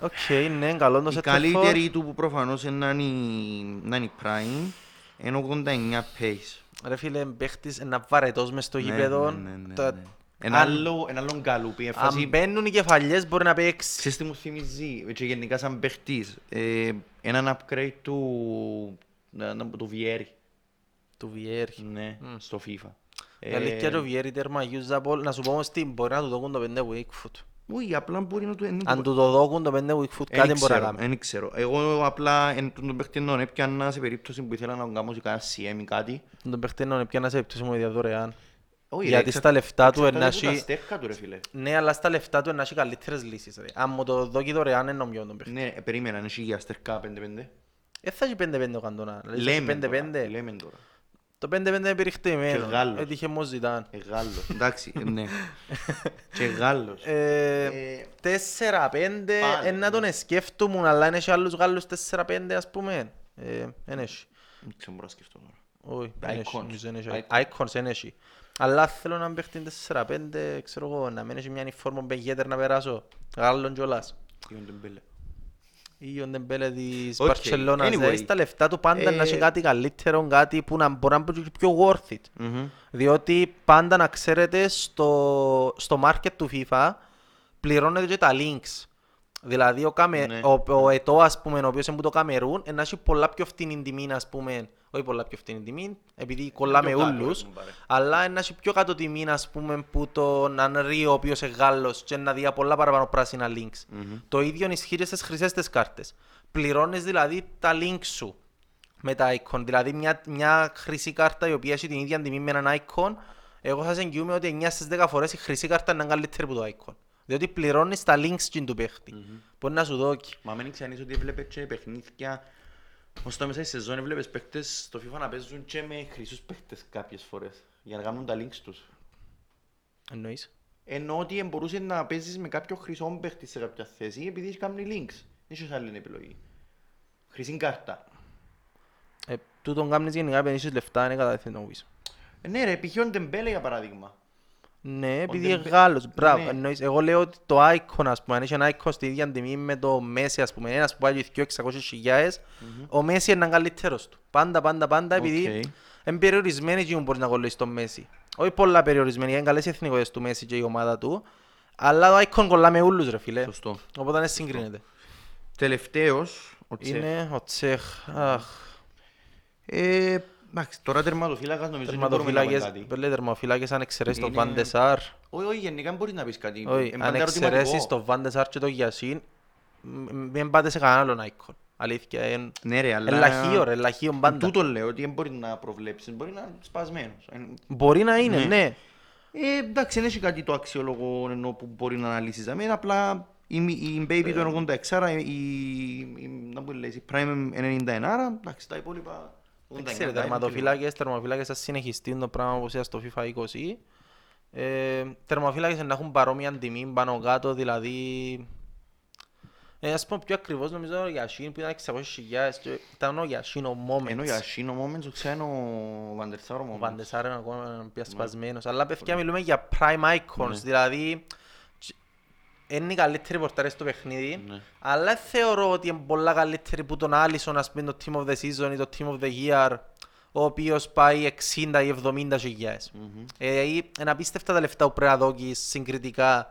Οκ, ναι, καλό το Η center καλύτερη του που προφανώς είναι να είναι η- να είναι η Prime είναι 89 pace. Ρε φίλε, παίχτης είναι βαρετός μες στο Ναι, γήπεδο. ναι, ναι, ναι, Τα- ναι. Ένα αν- άλλο, ένα άλλο γκαλούπι, Αν εφάση μπαίνουν οι κεφαλιές μπορεί να παίξει. Ξέρεις τι μου θυμίζει, και γενικά σαν παίχτης, ε, έναν upgrade του, να- να- του Βιέρη, Του Βιέρη. ναι, στο FIFA. Η αλήθεια είναι ο Βιέρη τέρμα usable. Να σου πω όμως τι, μπορεί να του δώκουν το 5 Wickfoot. Όχι, απλά μπορεί να του... εν- Αν του το δώκουν το 5 Wickfoot εν κάτι μπορεί να ξέρω, κάνει. εν ξέρω. Εγώ απλά εν τον παίχτη τον έπιανα σε περίπτωση που ήθελα να τον κάνω σε κανένα CM ή κάτι. Τον παίχτη να πιάνε σε έπτωση μου δωρεάν. Όχι, Γιατί εξα- στα λεφτά του εξαρτάται να από τα έχει- στέρκα του ρε φίλε. Ναι, αλλά στα λεφτά του να έχει καλύτερες λύσεις. ρε. Αν μου το δώκει δωρεάν είναι νομιό τον παίχτη. Ναι, ε, περίμενα, αν έχει για στερκά 5-5. Ε, θα έχει 5-5 ο Καντονά. Δηλαδή, θα έχει Λέμε τώρα, 5-5. λέμε τώρα. Το 5-5 είναι Και περιχτημένο. Γάλλος. Έτυχε μου ζητάν. Ε, Γάλλος, εντάξει, ε, ναι. Και Γάλλος. Ε, Ε, 4-5, πάλι, ε, να τον σκέφτομαι, αλλά είναι και άλλους Γάλλους 4-5 ας πούμε. Ε, Εν έχει. Δεν ξέρω, μπορώ να σκεφτώ τώρα. Όχι, εν έχει, Icons. νομίζω εν έχει. Icons. Icons εν έχει. Αλλά θέλω να παίχτει 4-5, ξέρω εγώ, να μην έχει μια in form Μπεν Γεντέρ να περάσω. Γάλλον κιόλας. Τι είναι Ντεμπέλε. Ή ο Ντεμπέλε της Οκ, Μπαρτσελώνας. anyway. Δηλαδή στα λεφτά του πάντα να έχει Ε, κάτι καλύτερο, κάτι που να μπορεί να είναι πιο worth it. Μμμ. Διότι πάντα να ξέρετε στο, στο market του FIFA πληρώνετε και τα links. Δηλαδή ο, Καμε... Ναι. ο, ο Ετώ, ας πούμε, ο οποίος είναι που το Καμερούν, να έχει πολλά πιο φτηνή τιμή, ας πούμε, όχι πολλά πιο φτηνή τιμή, επειδή κολλάμε πιο κάτω, ούλους, ρε, κουμπάρε. αλλά να έχει πιο κάτω τιμή, ας πούμε, που τον Ανρίο, ο οποίος είναι Γάλλος και να δει πολλά παραπάνω πράσινα links. Το ίδιο ισχύει και στις χρυσές τις κάρτες. Πληρώνεις δηλαδή τα links σου με τα icon. Δηλαδή μια, μια χρυσή κάρτα η οποία έχει την ίδια τιμή με έναν icon, εγώ σας εγγυούμαι ότι 9 στις 10 φορές η χρυσή κάρτα είναι καλύτερη από το icon. Διότι πληρώνεις τα links στην του παίχτη. Μπορεί να σου δώσει. Μα μην ξέρεις ότι έβλεπες και παιχνίδια ως το μέσα στη σεζόν έβλεπες παίχτες στο FIFA να παίζουν και με χρυσούς παίχτες κάποιες φορές για να κάνουν τα links τους. Εννοείς. Ενώ ότι μπορούσες να παίζεις με κάποιο χρυσό παίχτη σε κάποια θέση επειδή έχει κάνει links. Δεν έχεις άλλη επιλογή. Χρυσή κάρτα. Ε, τούτον κάνεις γενικά επενδύσεις λεφτά, είναι κατά να πεις. Ε, ναι ρε, π.χ. ο Ντεμπέλε για παράδειγμα. Ναι, επειδή Ντεμπέ- είναι Γάλλος. Μπράβο. Ναι. Εννοείς, εγώ λέω ότι το icon, ας πούμε, αν έχει ένα icon στη ίδια τιμή με το Messi, ας πούμε, ένας που πάει 200-600 ο Messi είναι καλύτερος του. Πάντα, πάντα, πάντα, επειδή Οκ. είναι περιορισμένοι και μπορείς να κολλήσεις το Messi. Όχι πολλά περιορισμένοι, είναι καλές οι εθνικότητες του Messi και η ομάδα του, αλλά το icon κολλά με ούλους, ρε φίλε. Σωστό. Οπότε δεν συγκρίνεται. Τελευταίος, ο Τσέχ. Είναι ο Τσέχ. Αχ, Ε, εντάξει, τώρα τερματοφύλακας νομίζω δεν μπορούμε να πούμε τερματοφύλακες, κάτι. πέλε τερματοφύλακες αν εξαιρέσεις τον Είναι- Βαντεσάρ. Όχι, όχι, γενικά μπορείς να πεις κάτι. Όχι, Είναι αν πάντα εξαιρέσεις ερωτηματικό. τον Βαντεσάρ και τον Γιασίν, μ- μην πάτε σε κανένα άλλον icon. Αλήθεια, είναι Ναι ρε, αλλά... ελαχείο ρε, ελαχείο πάντα. Τούτο λέω ότι δεν μπορεί να προβλέψεις, μπορεί να είναι σπασμένος. Ε, Μπορεί να είναι, Ναι. ναι. Ε, εντάξει, δεν έχει κάτι το αξιόλογο ενώ που μπορεί να αναλύσεις. Αμήν, απλά η, η Baby το 86, η, η, να μου λες, η Prime 91, εντάξει, τα υπόλοιπα 89. Ξέρετε, τα είναι τερματοφύλακες, τερματοφύλακες θα συνεχιστεί το πράγμα όπως είδα στο FIFA 20. Ε, τερματοφύλακες να έχουν παρόμοια τιμή πάνω κάτω, δηλαδή... Ε, ας πούμε πιο ακριβώς νομίζω ο Γιασίν που ήταν 600.000 και ήταν ο Γιασίν ο λίγο. Ενώ Moments. για Σίνο Moments, ο ξένο Βαντερσάρο Ο Moments. Βαντεσάρ είναι ακόμα πια σπασμένος. Αλλά παιδιά μιλούμε για prime icons, Ναι. δηλαδή είναι οι καλύτεροι πορτάρες στο παιχνίδι, Ναι. αλλά δεν θεωρώ ότι είναι πολλά καλύτεροι που τον Άλισον, ας πούμε, το Team of the Season ή το Team of the Year, ο οποίος πάει 60 ή 70 χιλιάδες. Ε, είναι απίστευτα τα λεφτά που πρέπει να δώκεις συγκριτικά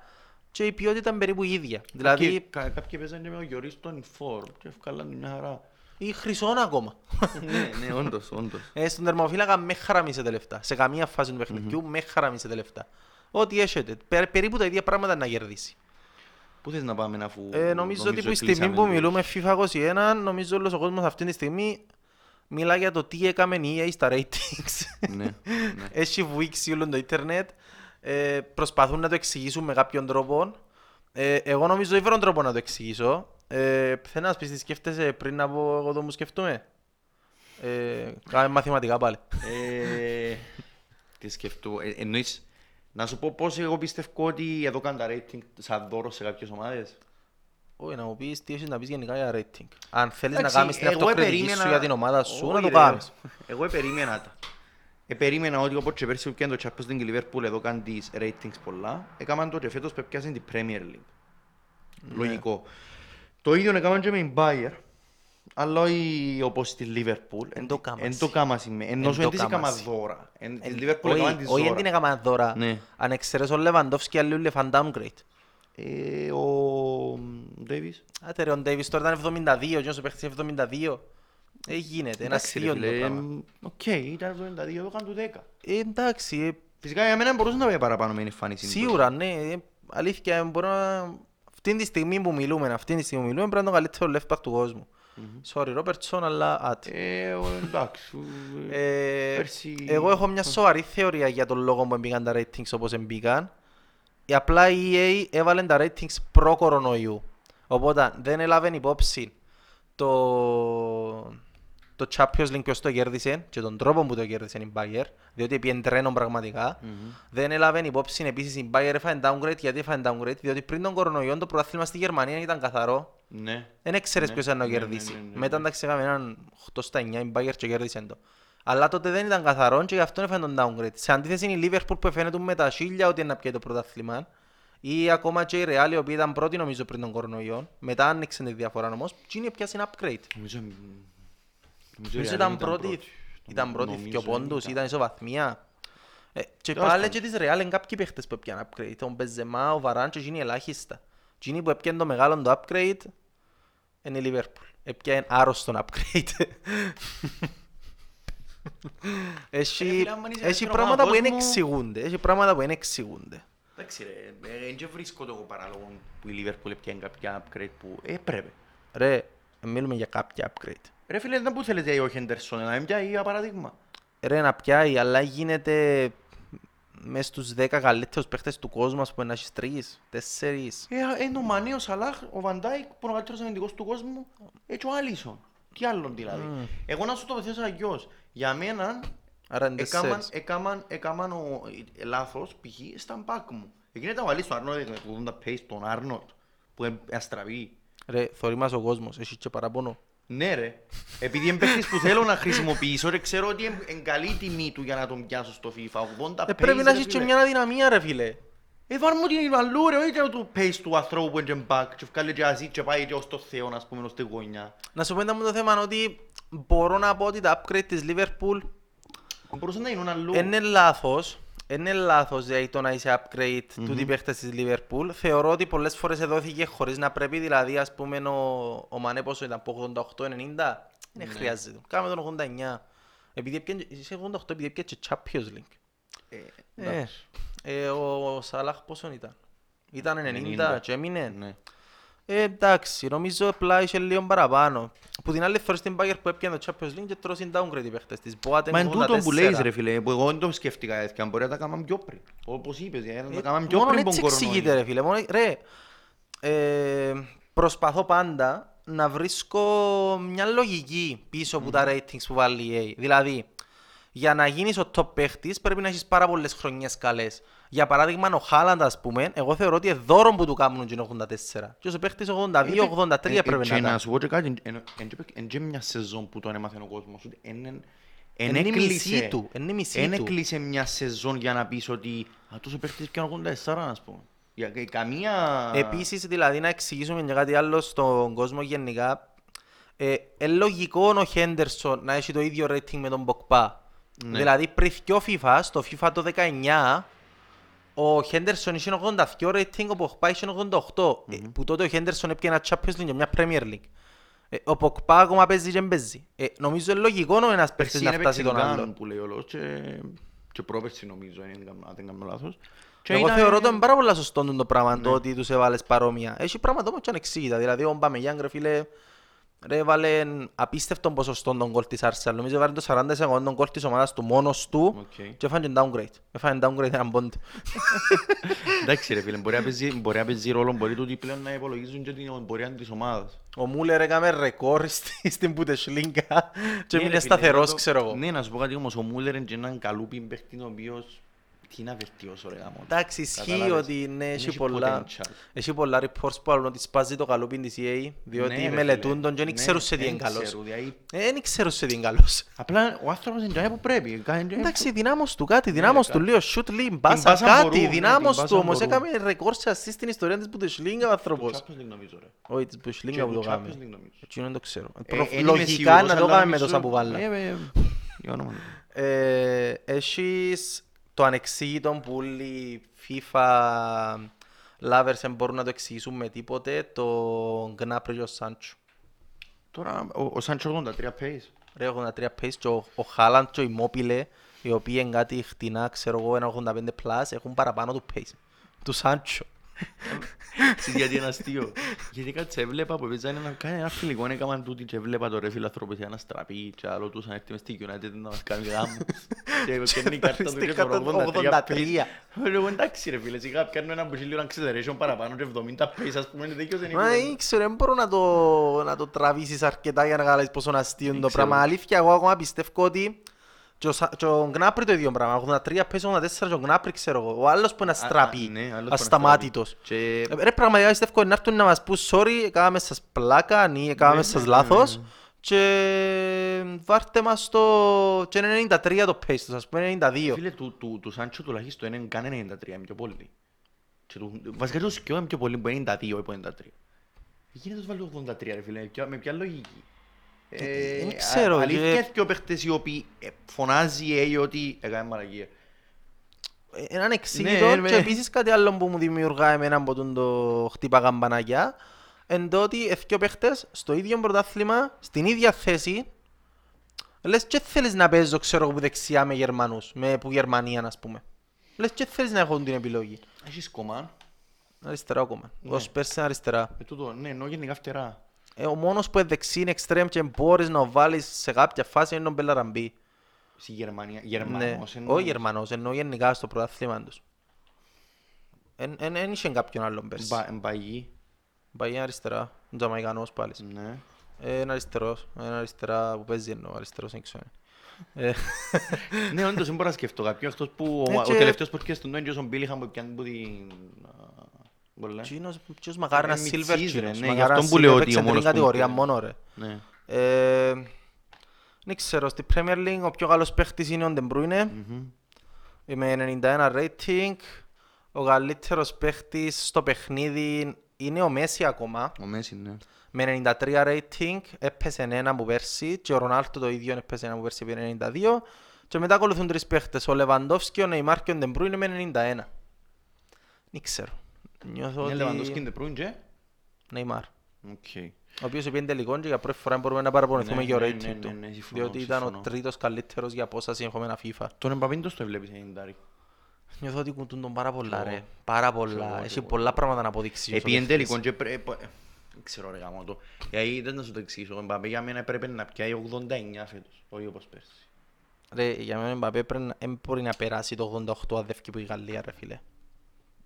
και η ποιότητα είναι περίπου η ίδια. Δηλαδή, Κάποιοι- κα- Κάποιοι παίζανε και με ο Γιωρίς τον Inform και ευκάλαν την μια χαρά. ή χρυσόν ακόμα. ναι, ναι, όντως, όντως. Ε, στον τερμοφύλακα με χαραμίσετε λεφτά. Σε καμία φάση του παιχνιδιού με χαραμίσετε λεφτά. Ό,τι έχετε. Πε- περίπου τα ίδια πράγματα να κερδίσει. Πού θες να πάμε αφού Ε, νομίζω ότι που η στιγμή κλείσαμε που το- μιλούμε FIFA 21, νομίζω όλος ο κόσμος αυτή τη στιγμή μιλά για το τι έκαμε η EA στα ratings. Ναι, ναι. Έχει βουήξει όλο το ίντερνετ. Ε, προσπαθούν να το εξηγήσουν με κάποιον τρόπο. Ε, εγώ νομίζω ήβρον τρόπο να το εξηγήσω. Ε, θέλω να μας πεις τι σκέφτεσαι πριν να πω εγώ το μου σκεφτούμε. Ε, κάμε μαθηματικά πάλι. Ε, Τι σκεφτώ. Ε, Εννοείς, να σου πω πώς εγώ πιστεύω ότι εδώ κάνουν τα rating σαν δώρο σε κάποιες ομάδες. Όχι, να μου πεις τι έχεις να πεις γενικά για rating. Αν θέλεις να Εντάξει, κάνεις την εγώ αυτοκριτική επερίμενα- σου για την ομάδα σου, Όχι, να το ρε. κάνεις. Εγώ επερίμενα τα. Επερίμενα ότι όπως και πέρσι που πιάνε το Champions League η Liverpool εδώ κάνει τις ratings πολλά. Έκαναν το και φέτος που πιάσαν την Premier League. Ναι. Λογικό. Το ίδιο έκαναν και με την Bayer. Αλλά όχι όπως στη Liverpool. Εν το κάμασι. Εν το κάμασι με. Ενώ Εν σου το εν της έκαμα κάμασι. δώρα. Εν της Ε, Liverpool όχι, έκαναν της Όχι, δεν την δώρα. έκανα δώρα. Ναι. Αν εξαιρέσω ο Λεβαντόφσκι, άλλοι όλοι έφαν downgrade. Ε, Ο Ντέιβις. Άτε ρε, ο Ντέιβις τώρα ήταν 72, και όσο παίχτησε 72. Ε, γίνεται, ένα Εντάξει, ρε αστείο το φίλε, πράγμα. εμ, Οκ, ήταν 72, εδώ κάνουν του 10. Ε, εντάξει, ε, Φυσικά για μένα μπορούσε να πάει παραπάνω με την εμφάνιση. σίγουρα, ναι. ε, Αλήθεια, ε, μπορώ να... Αυτή τη στιγμή που μιλούμε, αυτή τη στιγμή που μιλούμε, πρέπει να είναι το καλύτερο left back του κόσμου. Sorry, Ρόπερτσον, αλλά άτε. Ε, ο- εντάξει. ε, Ε, Πέρσι- Εγώ έχω μια σοβαρή θεωρία για τον λόγο που μπήκαν τα ratings όπως μπήκαν. Ε, Απλά η EA έβαλε τα ratings προ-κορονοϊού. Οπότε δεν έλαβε υπόψη το, το Champions League ποιος το κέρδισε και τον τρόπο που το κέρδισε η Bayer, διότι πήγαινε τρένο πραγματικά. Δεν έλαβε υπόψη επίσης η Bayer έφαγε downgrade. Γιατί έφαγε downgrade, διότι πριν τον κορονοϊό το πρωτάθλημα στη Γερμανία ήταν καθαρό. Ναι. Δεν έξερες Ναι, ποιος ήταν να ναι, ναι, κερδίσει. ναι, ναι, ναι. Μετά εντάξει έκαμε έναν 8 στα 9 η Bayern και κέρδισε το. Αλλά τότε δεν ήταν καθαρό και γι' αυτό έφερε τον downgrade. Σε αντίθεση είναι η Liverpool που φαίνεται με τα χίλια ότι είναι να πιάει το πρωτάθλημα. Ή ακόμα και η Real η οποία ήταν πρώτη νομίζω πριν τον κορονοϊό. Μετά άνοιξε τη διαφορά όμως και είναι πιάσει ένα upgrade. Νομίζω... Νομίζω ήταν πρώτη, ήταν πρώτη Νομίζω και ο πόντους, ήταν. ήταν ισοβαθμία. Ε, και Τέλος πάλι πάντων. και της Real είναι κάποιοι παίχτες που πιάνε upgrade. Ο Μπεζεμά, ο Βαράν και εκείνοι ελάχιστα. Εκείνη που έπιανε το μεγάλο το upgrade είναι η Liverpool. Έπιανε άρρωστον upgrade. Έχει, φίλε, άμα είσαι έχει στον πράγματα που δεν κόσμο- εξηγούνται. Έχει πράγματα που δεν εξηγούνται. Εντάξει ρε, ε, δεν βρίσκω το εγώ παράλογο που η Liverpool έπιανε κάποια upgrade που έπρεπε. Ρε, μιλούμε για κάποια upgrade. Ρε φίλε, δεν που θέλετε ο Henderson, να μην πιάει για παράδειγμα. Ρε να πιάει, αλλά γίνεται μέσα στους 10 καλύτερους παίχτες του κόσμου, ας πούμε, να έχεις τρεις, τέσσερις. Ε, είναι ο Μανέ, ο Σαλάχ, ο Βαντάικ που είναι ο καλύτερος αμυντικός του κόσμου, έτσι ο Άλισον. Τι άλλον δηλαδή. Εγώ να σου το θέσω αλλιώς. Για μένα, Άρα είναι έκαμαν, τέσσερις. έκαμαν, έκαμαν ο, ε, λάθος, π.χ. στα μπακ μου. Εκείνη τα βάλει στο Άρνοτ, που δουν τα pace τον Άρνοτ, που είναι αστραβή. Ρε, θωρεί μας ο κόσμος, έχει και παραπονό. Ναι ρε, επειδή είναι παίκτης που θέλω να χρησιμοποιήσω, ρε, ξέρω ότι είναι είναι καλή η τιμή του για να τον πιάσω στο FIFA. 80 Ε, pace, πρέπει να ρε, έχεις και φίλε. μια αδυναμία, ρε φίλε. Ε, βάλ μου την αλλού ρε, όχι το pace του ανθρώπου που είναι back και βγάλει και αζί και πάει και ως το Θεό, ας πούμε, ως τη γωνιά. Να σου πω ένα μου το θέμα είναι ότι μπορώ να πω ότι τα upgrade της Liverpool Μπορούσε να είναι αλλού. είναι λάθος. Είναι λάθος δηλαδή το να είσαι upgrade του τι παίχτες της Liverpool. Θεωρώ ότι πολλές φορές εδόθηκε χωρίς να πρέπει, δηλαδή ας πούμε ο, ο Μανέ πόσο ήταν, από 88-90, δεν χρειάζεται. Κάμε τον 89. Επειδή έπιανε- είσαι 88 επειδή έπιανε και Champions League. Ε, Ε, εντάξει. ε, ο Σαλάχ πόσο ήταν; Ήταν 90 90. και έμεινε. Ναι. Ε, εντάξει, νομίζω απλά είχε λίγο παραπάνω. Που την άλλη φορά στην Bayern που έπιανε το Champions League και τρώσει downgrade οι παίχτες της. Boateng Μα είναι τούτο που 84. λέεις ρε φίλε, που εγώ δεν το σκέφτηκα έτσι, και αν μπορεί να τα κάνουμε πιο πριν. Όπως είπες, για να τα Ε, κάνουμε πιο μόνο πριν έτσι τον εξηγείται κορονοϊό. ρε φίλε. Μόνο, ρε, ε, προσπαθώ πάντα να βρίσκω μια λογική πίσω από τα ratings που βάλει η EA. Δηλαδή, για να γίνεις ο top παίχτης πρέπει να έχεις πάρα πολλές χρονιές καλές. Για παράδειγμα, ο Χάλαντ, ας πούμε, εγώ θεωρώ ότι είναι δώρο που του κάνουν και είναι 84. Και όσο παίχτης 82-83 Ε, πρέπει και να ήταν. να σου πω και κάτι, είναι και μια σεζόν που τον έμαθε ο κόσμος. ούτε εν- εν Είναι η μισή έκλεισε- του, είναι η μισή εν του. έκλεισε μια σεζόν για να πεις ότι «Α, τόσο παίχτης και 84, ας πούμε». Για κα- καμία... Επίσης, δηλαδή, να εξηγήσουμε και κάτι άλλο στον κόσμο γενικά. Ε, ε, λογικό ο Χέντερσον να έχει το ίδιο rating με τον Μποκπά. Ναι. Δηλαδή, πριν πιο FIFA, στο FIFA το 19, ο Χέντερσον είχε 82 rating, ο Μποκπά είχε 88. Ε, που τότε ο Χέντερσον έπιανε ένα Champions League και μια Premier League. Ε, ο Ποκπά ακόμα παίζει και δεν παίζει. Ε, νομίζω είναι λογικό ο ένας παίχτης Πέρσι να είναι φτάσει τον παίξιμο άλλον. που λέει ο λόγος και, και πρόπερσι νομίζω, αν δεν κάνω- αν δεν κάνω λάθος. Και Εγώ ήταν- θεωρώ το είναι πάρα πολύ σωστό το πράγμα Ναι. το ότι τους έβαλες παρόμοια. Έχει πράγματα όμως και ανεξήγητα. Δηλαδή ο Ομπαμεγιάνγκ ρε φίλε ρε έβαλε απίστευτο ποσοστό των γκολ της Arsenal. Νομίζω έβαλε το 40% των γκολ της ομάδας του μόνος του Οκ. και έφανε και downgrade. Έφανε downgrade έναν πόντι. Εντάξει ρε φίλε, μπορεί να παίζει- μπορεί να παίζει ρόλο, μπορεί τούτοι πλέον να υπολογίζουν και την πορεία της ομάδας. Ο Μούλερ έκαμε ρεκόρ στη- στην Bundesliga και Ναι, έμεινε ρε φίλε, σταθερός το- ξέρω εγώ. Ναι, να σου πω κάτι όμως, ο Μούλερ είναι και έναν καλούπι παίχτη ο οποίος τι να βελτιώσω ρε γάμο. Εντάξει, ισχύει Κατάλαβες. ότι ναι, έχει Έχει πολλά, potential. έχει πολλά reports που λένε ότι σπάζει το καλούπιν της EA διότι Ναι, ρε μελετούν φίλε. τον και δεν Ναι, ξέρουν σε τι είναι δεν καλός. ξέρουν, δηλαδή, Ε, Δεν ξέρουν σε τι είναι καλός. Απλά ο άνθρωπος είναι τζάι που πρέπει. κάνει τζάι Εντάξει, δυνάμος του κάτι, δυνάμος του κάτι. λίγο, shoot λίγο, μπάσα, μπάσα κάτι, μπορούν, ναι, δυνάμος την του μπάσα όμως μπορούν. έκαμε ρεκόρ σε assist στην ιστορία της Bundesliga ο που- άνθρωπος. Champions League νομίζω ρε. Όχι, της Bundesliga Και που το του κάνει. Champions League νομίζω. Έτσι δεν το ξέρω. Ε, Προ- εν είμαι Λογικά σίγουρος, να το αλλά κάνουμε με νομίζω- τόσα που βάλα. Ε, ε, για όνομα. Ε, Έχεις το ανεξήγητο που όλοι οι FIFA lovers δεν μπορούν να το εξηγήσουν με τίποτε, το Gnabry και ο Σάντσο. Τώρα, ο- ο Σάντσο 83 pace. Ρε 83 pace και ο, ο Χάλαντ και ο Immobile, οι οποίοι είναι κάτι χτινά, ξέρω εγώ, ένα 85 plus, έχουν παραπάνω του pace. Του Σάντσο. Ξέρεις γιατί είναι αστείο. Γιατί κάτσε έβλεπα που έπαιζαν ένα, κάνει ένα φιλικό έκαναν τούτοι και έβλεπα το ρε φιλανθρωπές ένα στραπή και άλλο τους αν έρθει μες στη United να μας κάνει γάμους. Και παίρνει η κάρτα του Στην και το 83 83. Λέω εντάξει ρε φίλε, σιγά πιάνω ένα που έχει λίγο acceleration παραπάνω και 70 pace ας πούμε είναι δίκαιος είναι Μα η ήξερα, δεν μπορώ να το, να το τραβήσεις αρκετά για να καταλάβεις πόσο είναι αστείο είναι το Ήξερα. πράγμα. Αλήθεια, εγώ ακόμα πιστεύω ότι και ο Σα- και ο Γκνάπρι το ίδιο πράγμα. 83 πέσει 84 και ο Γκνάπρι ξέρω εγώ. Ο άλλος που είναι αστραπή, ναι, άλλος που είναι ασταμάτητος. Και Ε, Ρε πραγματικά πιστεύω να έρθουν να μας πούν sorry, έκαναμε σας πλάκα ή έκαναμε Ναι, σας ναι, λάθος ναι, και βάρτε μας το και είναι 93 το pace τους, ας πούμε 92. φίλε του, του, του Σάντσο τουλάχιστον είναι κάνε 93, είναι πιο πολύ. Και του, βασικά το σκιό είναι πιο πολύ που είναι 92 ή που 93. Γίνεται τους βάλει 83 ρε φίλε, με ποια- με ποια λογική. Ε, δεν α- ξέρω, Αλήθεια και- είναι και ο παίχτες οι οποίοι ε, φωνάζει η AI ότι έκανε μαλακία. έναν εξήγητο Ναι, και με- επίσης κάτι άλλο που μου δημιουργά εμένα από τον το χτύπα καμπανάκια εν το ότι εθκιο παίχτες στο ίδιο πρωτάθλημα, στην ίδια θέση λες και θέλεις να παίζω ξέρω εγώ που δεξιά με Γερμανούς, με που Γερμανία ας πούμε. Λες και θέλεις να έχουν την επιλογή. Έχεις κομμά. Αριστερά ακόμα. Ναι. Ως πέρσι είναι αριστερά. Ε, τούτο, ναι, ενώ γενικά φτερά. Ε, ο μόνος που είναι δεξί είναι εξτρέμ και μπορείς να ο βάλεις σε κάποια φάση είναι ο Μπελαραμπή. Στη Γερμανία. Ναι, Γερμανός. ο εννοείς. Γερμανός, εννοώ γενικά στο πρωτάθλημα τους. Εν είχε κάποιον άλλον πέρσι. Μπα- Μπαγί. Πάει είναι αριστερά, ο Τζαμαϊκανός πάλι. Ναι. Ε, Είναι αριστερός, είναι αριστερά που παίζει εννοώ, αριστερός δεν ξέρω. Ε, Ναι, όντως δεν μπορώ να σκεφτώ κάποιον αυτός που ο- Ε, ο και- τελευταίος podcast του είναι ο Τζον Μπίλιχαμ που πιάνει που την... α, Πολλά. Τσίνος, ποιος μακάρι να Ε, silver μιτσής, ρε, τσίνος. ναι, μακάρι γι' αυτό να που λέω silver ότι ο παίξει την μόνος που κατηγορία μου- μόνο ρε. Ναι. Ε, Δεν ξέρω, στη Premier League ο πιο καλός παίχτης είναι ο De Bruyne Μμμ. με 91 rating. Ο καλύτερος παίχτης στο παιχνίδι είναι ο Μέσι ακόμα. Ο Μέσι, ναι. με 93 rating, έπεσε ένα από πέρσι και ο Ρονάλντο το ίδιο έπεσε ένα από πέρσι με 92 και μετά ακολουθούν τρεις παίχτες, ο Λεβαντόφσκι, ο Νεϊμάρ και ο Ντεμπρούινε με 91. Δεν ξέρω. Νιώθω Είναι Λεβαντόφσκι ότι... είναι πρώην και; Νεϊμάρ. Οκ. Ο οποίος είπε τελικός και για πρώτη φορά μπορούμε να παραπονεθούμε Ναι, για το ναι, rating ναι, του. ναι, ναι, συμφωνώ, Διότι ήταν ο συμφωνώ. τρίτος καλύτερος για πόσα συνεχόμενα FIFA. Τον Εμπαπέ πώς το βλέπεις 90. Νιώθω ότι κουντούν τον πάρα πολλά εγώ. ρε. Πάρα Κι εγώ, πολλά. κι Έχει εγώ. πολλά πράγματα να αποδείξεις. ως ο Επί εν παίχτης. τελικό και πρέπει... Δεν ξέρω ρε γάμο το. Γιατί δεν να σου το εξηγήσω. Ο Εμπαπέ για μένα πρέπει να πιάει 89 φέτος. Όχι όπως πέρσι. Ρε, για μένα ο Μπαπέ πρέπει να- δεν μπορεί να περάσει το 88 αν δεύκει που η Γαλλία ρε φίλε.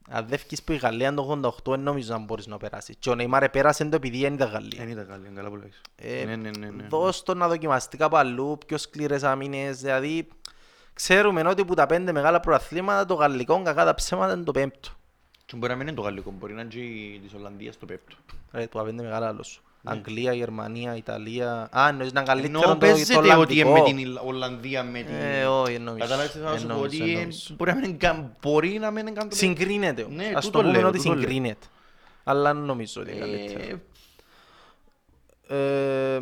Αν δεύκεις που η Γαλλία το 88 δεν νομίζω να μπορείς να περάσεις. Και ο Νεϊμάρ επέρασε το επειδή δεν ήταν Γαλλία. Δεν ήταν καλή, είναι καλά που λέγεις. Ε, Ναι, ναι, ναι, ναι. Δώσ' το να δοκιμαστεί κάπου αλλού, πιο σκληρές άμυνες, δηλαδή ξέρουμε ότι που τα πέντε μεγάλα προαθλήματα το γαλλικό κακά τα ψέματα είναι το πέμπτο. Και μπορεί να μην είναι το γαλλικό, μπορεί να είναι και της Ολλανδίας το πέπτο. Ρε, το πέντε μεγάλα άλλος σου. Αγγλία, Γερμανία, Ιταλία. Α, εννοείς να είναι καλύτερο Ενώ το, το παίζεται ότι Ολλανδικό. με την Ιλ- Ολλανδία με την... Ε, όχι, εν νομίζω. Κατάλαβες τι θα Εν σου πω νομίζω, ότι εν ε, νομίζω. μπορεί να μην κα- μπορεί να μην είναι καν το Συγκρίνεται όμως. Ναι, Ας τούτο το πούμε λέω, ότι τούτο λέω. συγκρίνεται. Αλλά δεν νομίζω ότι είναι καλύτερο. Ε, Ε,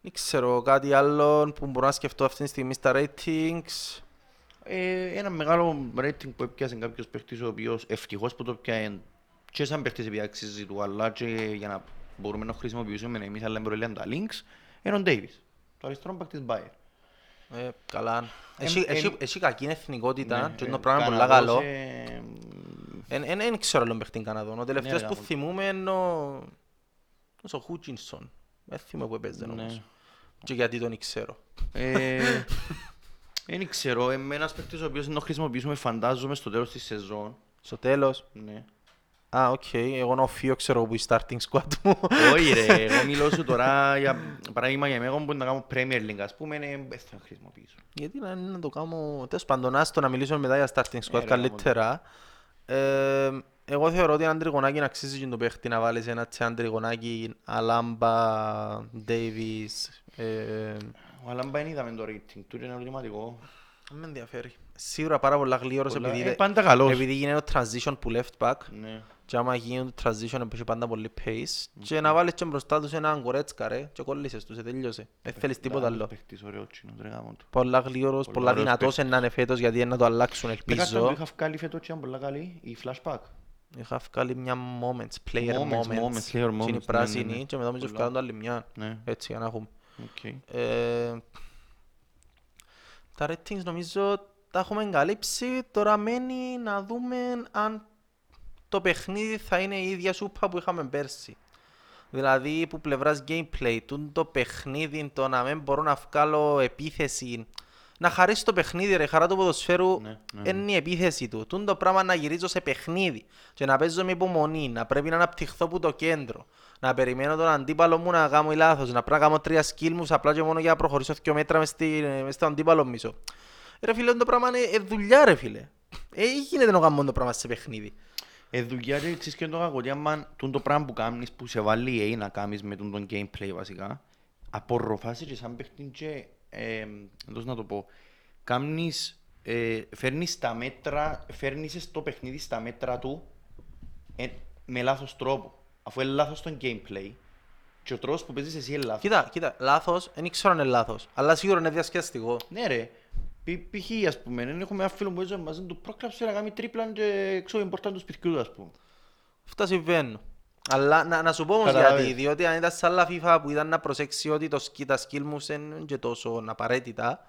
Δεν ξέρω, κάτι άλλο που μπορώ να σκεφτώ αυτή τη στιγμή στα ratings. ε, ένα μεγάλο rating που έπιασε κάποιος παίχτης ο οποίος ευτυχώς που το πιάνε και σαν παίχτης επειδή αξίζει του αλλά και για να μπορούμε να χρησιμοποιήσουμε εμείς αλλά μπορούμε τα links είναι ο Davis, το αριστερό παίχτης Bayer. Ε, καλά. Έχει- εμ- έχει- Έχει κακή εθνικότητα Ναι, και ε, το πράγμα είναι πολύ Καναδός, καλό. ε, Δεν ξέρω άλλον παίχτη Καναδόν. Ο τελευταίος ρε, που γάμο. θυμούμε είναι ο... ο Χούτσινσον. Δεν θυμούμαι που έπαιζε Ναι. όμως. Και γιατί τον ξέρω. Ε, Δεν ξέρω, είμαι ένας παίκτης ο οποίος να το χρησιμοποιήσουμε φαντάζομαι στο τέλος της σεζόν. Στο τέλος. Ναι. Α, οκ. Εγώ να φύγω ξέρω που η starting squad μου. Όχι ρε, εγώ μιλώ σου τώρα για παράδειγμα για μένα που να κάνω Premier League ας πούμε, ε, δεν θα χρησιμοποιήσω. Γιατί να, να το κάνω... Τέλος πάντων, άστο να μιλήσουμε μετά για starting squad Ε, ρε, καλύτερα. Ε, εγώ θεωρώ ότι έναν τριγωνάκι να αξίζει και το παίχτη να βάλεις ένα τσι έναν τριγωνάκι Αλάμπα, Ντέιβις. Ε, Ο Αλάμπα δεν είδαμε το rating του, είναι ερωτηματικό. Δεν με ενδιαφέρει. Σίγουρα πάρα πολλά γλύωρος Πολλά- επειδή, ε, πάντα καλός. επειδή γίνεται το transition που left back Ναι. και άμα γίνει το transition έχει πάντα πολύ pace και να βάλεις και μπροστά τους έναν κορέτσκα ρε και κόλλησες τους, ε, τελείωσε. Δεν θέλεις τίποτα Άλλος άλλο. παίκτης, ωραίο τσινός, ρε γάμο του. Πολλά γλύωρος, Πολλά πολλά ωραίος δυνατός να είναι φέτος γιατί να το αλλάξουν Με κάτι που ελπίζω. είχα βγάλει φέτος και ήταν πολλά καλή, η flashback. Είχα βγάλει μια moments, player Moments, moments, moments, player και είναι moments, ναι, πράσινη ναι, ναι. και μετά μου Πολλά. βγάλουν το άλλη μια. Ναι, Έτσι για να έχουμε. Οκ. Ε, τα ratings νομίζω τα έχουμε εκαλύψει. Τώρα μένει να δούμε αν το παιχνίδι θα είναι η ίδια σούπα που είχαμε πέρσι. Δηλαδή που πλευράς gameplay, τούν το παιχνίδι, το να μην μπορώ να βγάλω επίθεση, να χαρίσεις το παιχνίδι ρε, χαρά του ποδοσφαίρου Ναι, ναι, είναι η επίθεση του. Τούν το πράγμα να γυρίζω σε παιχνίδι και να παίζω με υπομονή, να πρέπει να αναπτυχθώ από το κέντρο, να περιμένω τον αντίπαλο μου να κάνω λάθος, να πρέπει να κάνω τρία skill μου απλά και μόνο για να προχωρήσω δύο μέτρα μες, στη, μες στον αντίπαλο μισό. Ρε φίλε, το πράγμα είναι ε, δουλειά ρε φίλε. Ε, γίνεται να κάνω το πράγμα σε παιχνίδι. Ε, δουλειά και εξής και το κακό, ότι άμα τούν το πράγμα που κάνεις που σε βάλει ε, να κάνεις με τον, τον gameplay βασικά, απορροφάσει και σαν παίχτη και, ε, εντός να το πω, κάνεις, ε, φέρνεις τα μέτρα, φέρνεις στο παιχνίδι στα μέτρα του ε, με λάθος τρόπο. Αφού είναι λάθος το gameplay και ο τρόπος που παίζεις εσύ είναι λάθος. Κοίτα, κοίτα, λάθος, δεν ξέρω αν είναι λάθος, αλλά σίγουρα είναι διασκεδαστικό. Ναι ρε, Π- Π.χ. ας πούμε, δεν έχουμε ένα φίλο που έζησε μαζί του πρόκλαψε να κάνει τρίπλα και ξέρω εμπορτάν τους σπιτιούς του ας πούμε. Αυτά συμβαίνουν. Αλλά να, να σου πω όμως Καταλάβες. γιατί, διότι αν ήταν σε άλλα FIFA που ήταν να προσέξει ότι το, σκι- τα skill moves είναι και τόσο απαραίτητα,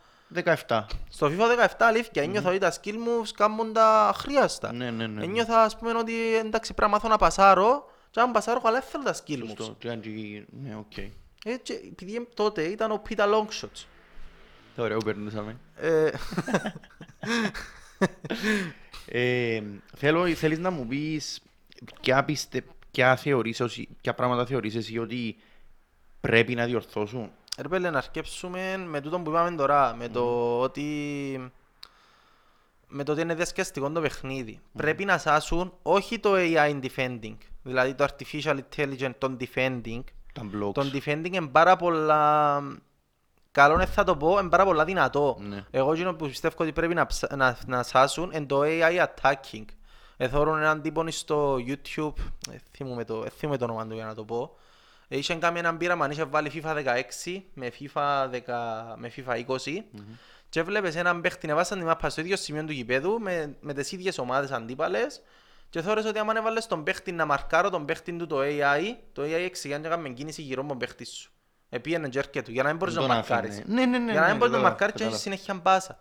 17. στο FIFA 17 αλήθεια ένιωθα ότι τα skill moves κάνουν τα αχρίαστα. Ναι, ναι, ναι. Ένιωθα ας πούμε ότι εντάξει πρέπει να μάθω να πασάρω και αν πασάρω αλλά δεν θέλω τα skill moves. Σωστό. Και αν και- Ναι, οκ. Έτσι, επειδή τότε ήταν OP τα long shots. Το ωραίο περνούσαμε. Ε, Ε, θέλω, θέλεις να μου πεις ποια, πιστε, ποια, θεωρείς, όσοι- ποια πράγματα θεωρείς εσύ ότι πρέπει να διορθώσουν. Ρε φίλε, να αρκέψουμε με τούτο που είπαμε τώρα, με το ότι με το ότι είναι διασκεδαστικό το παιχνίδι. Πρέπει να σάσουν όχι το AI defending, δηλαδή το artificial intelligence των defending. Τα blocks. Το defending είναι πάρα πολλά... Καλό είναι θα το πω, είναι πάρα πολλά δυνατό. Ναι. Εγώ εκείνο που πιστεύω ότι πρέπει να, ψα- να, να σάσουν είναι το AI attacking. Εθώρουν έναν τύπο στο YouTube, ε, θυμούμαι το, ε, θυμούμαι το όνομα του για να το πω. Ε, Είχε κάνει έναν πείραμα, είχες βάλει FIFA 16 με FIFA, 10, με FIFA 20 και έβλεπες έναν παίχτη να βάσαν τη μάπα στο ίδιο σημείο του γηπέδου με, με τις ίδιες ομάδες αντίπαλες και θόρες ότι άμα έβαλες τον παίχτη να μαρκάρω τον παίχτη του το AI, το AI εξηγιάνει και έκαμε κίνηση γύρω από τον παίχτη σου. Επίενε και έρχεται του για να μην μπορείς να Τον μαρκάρεις. άφηνε. Ναι, ναι, ναι, Για να ναι, μην μπορείς να κατάλαβα, μαρκάρεις και έχεις κατάλαβα. συνέχεια μπάσα.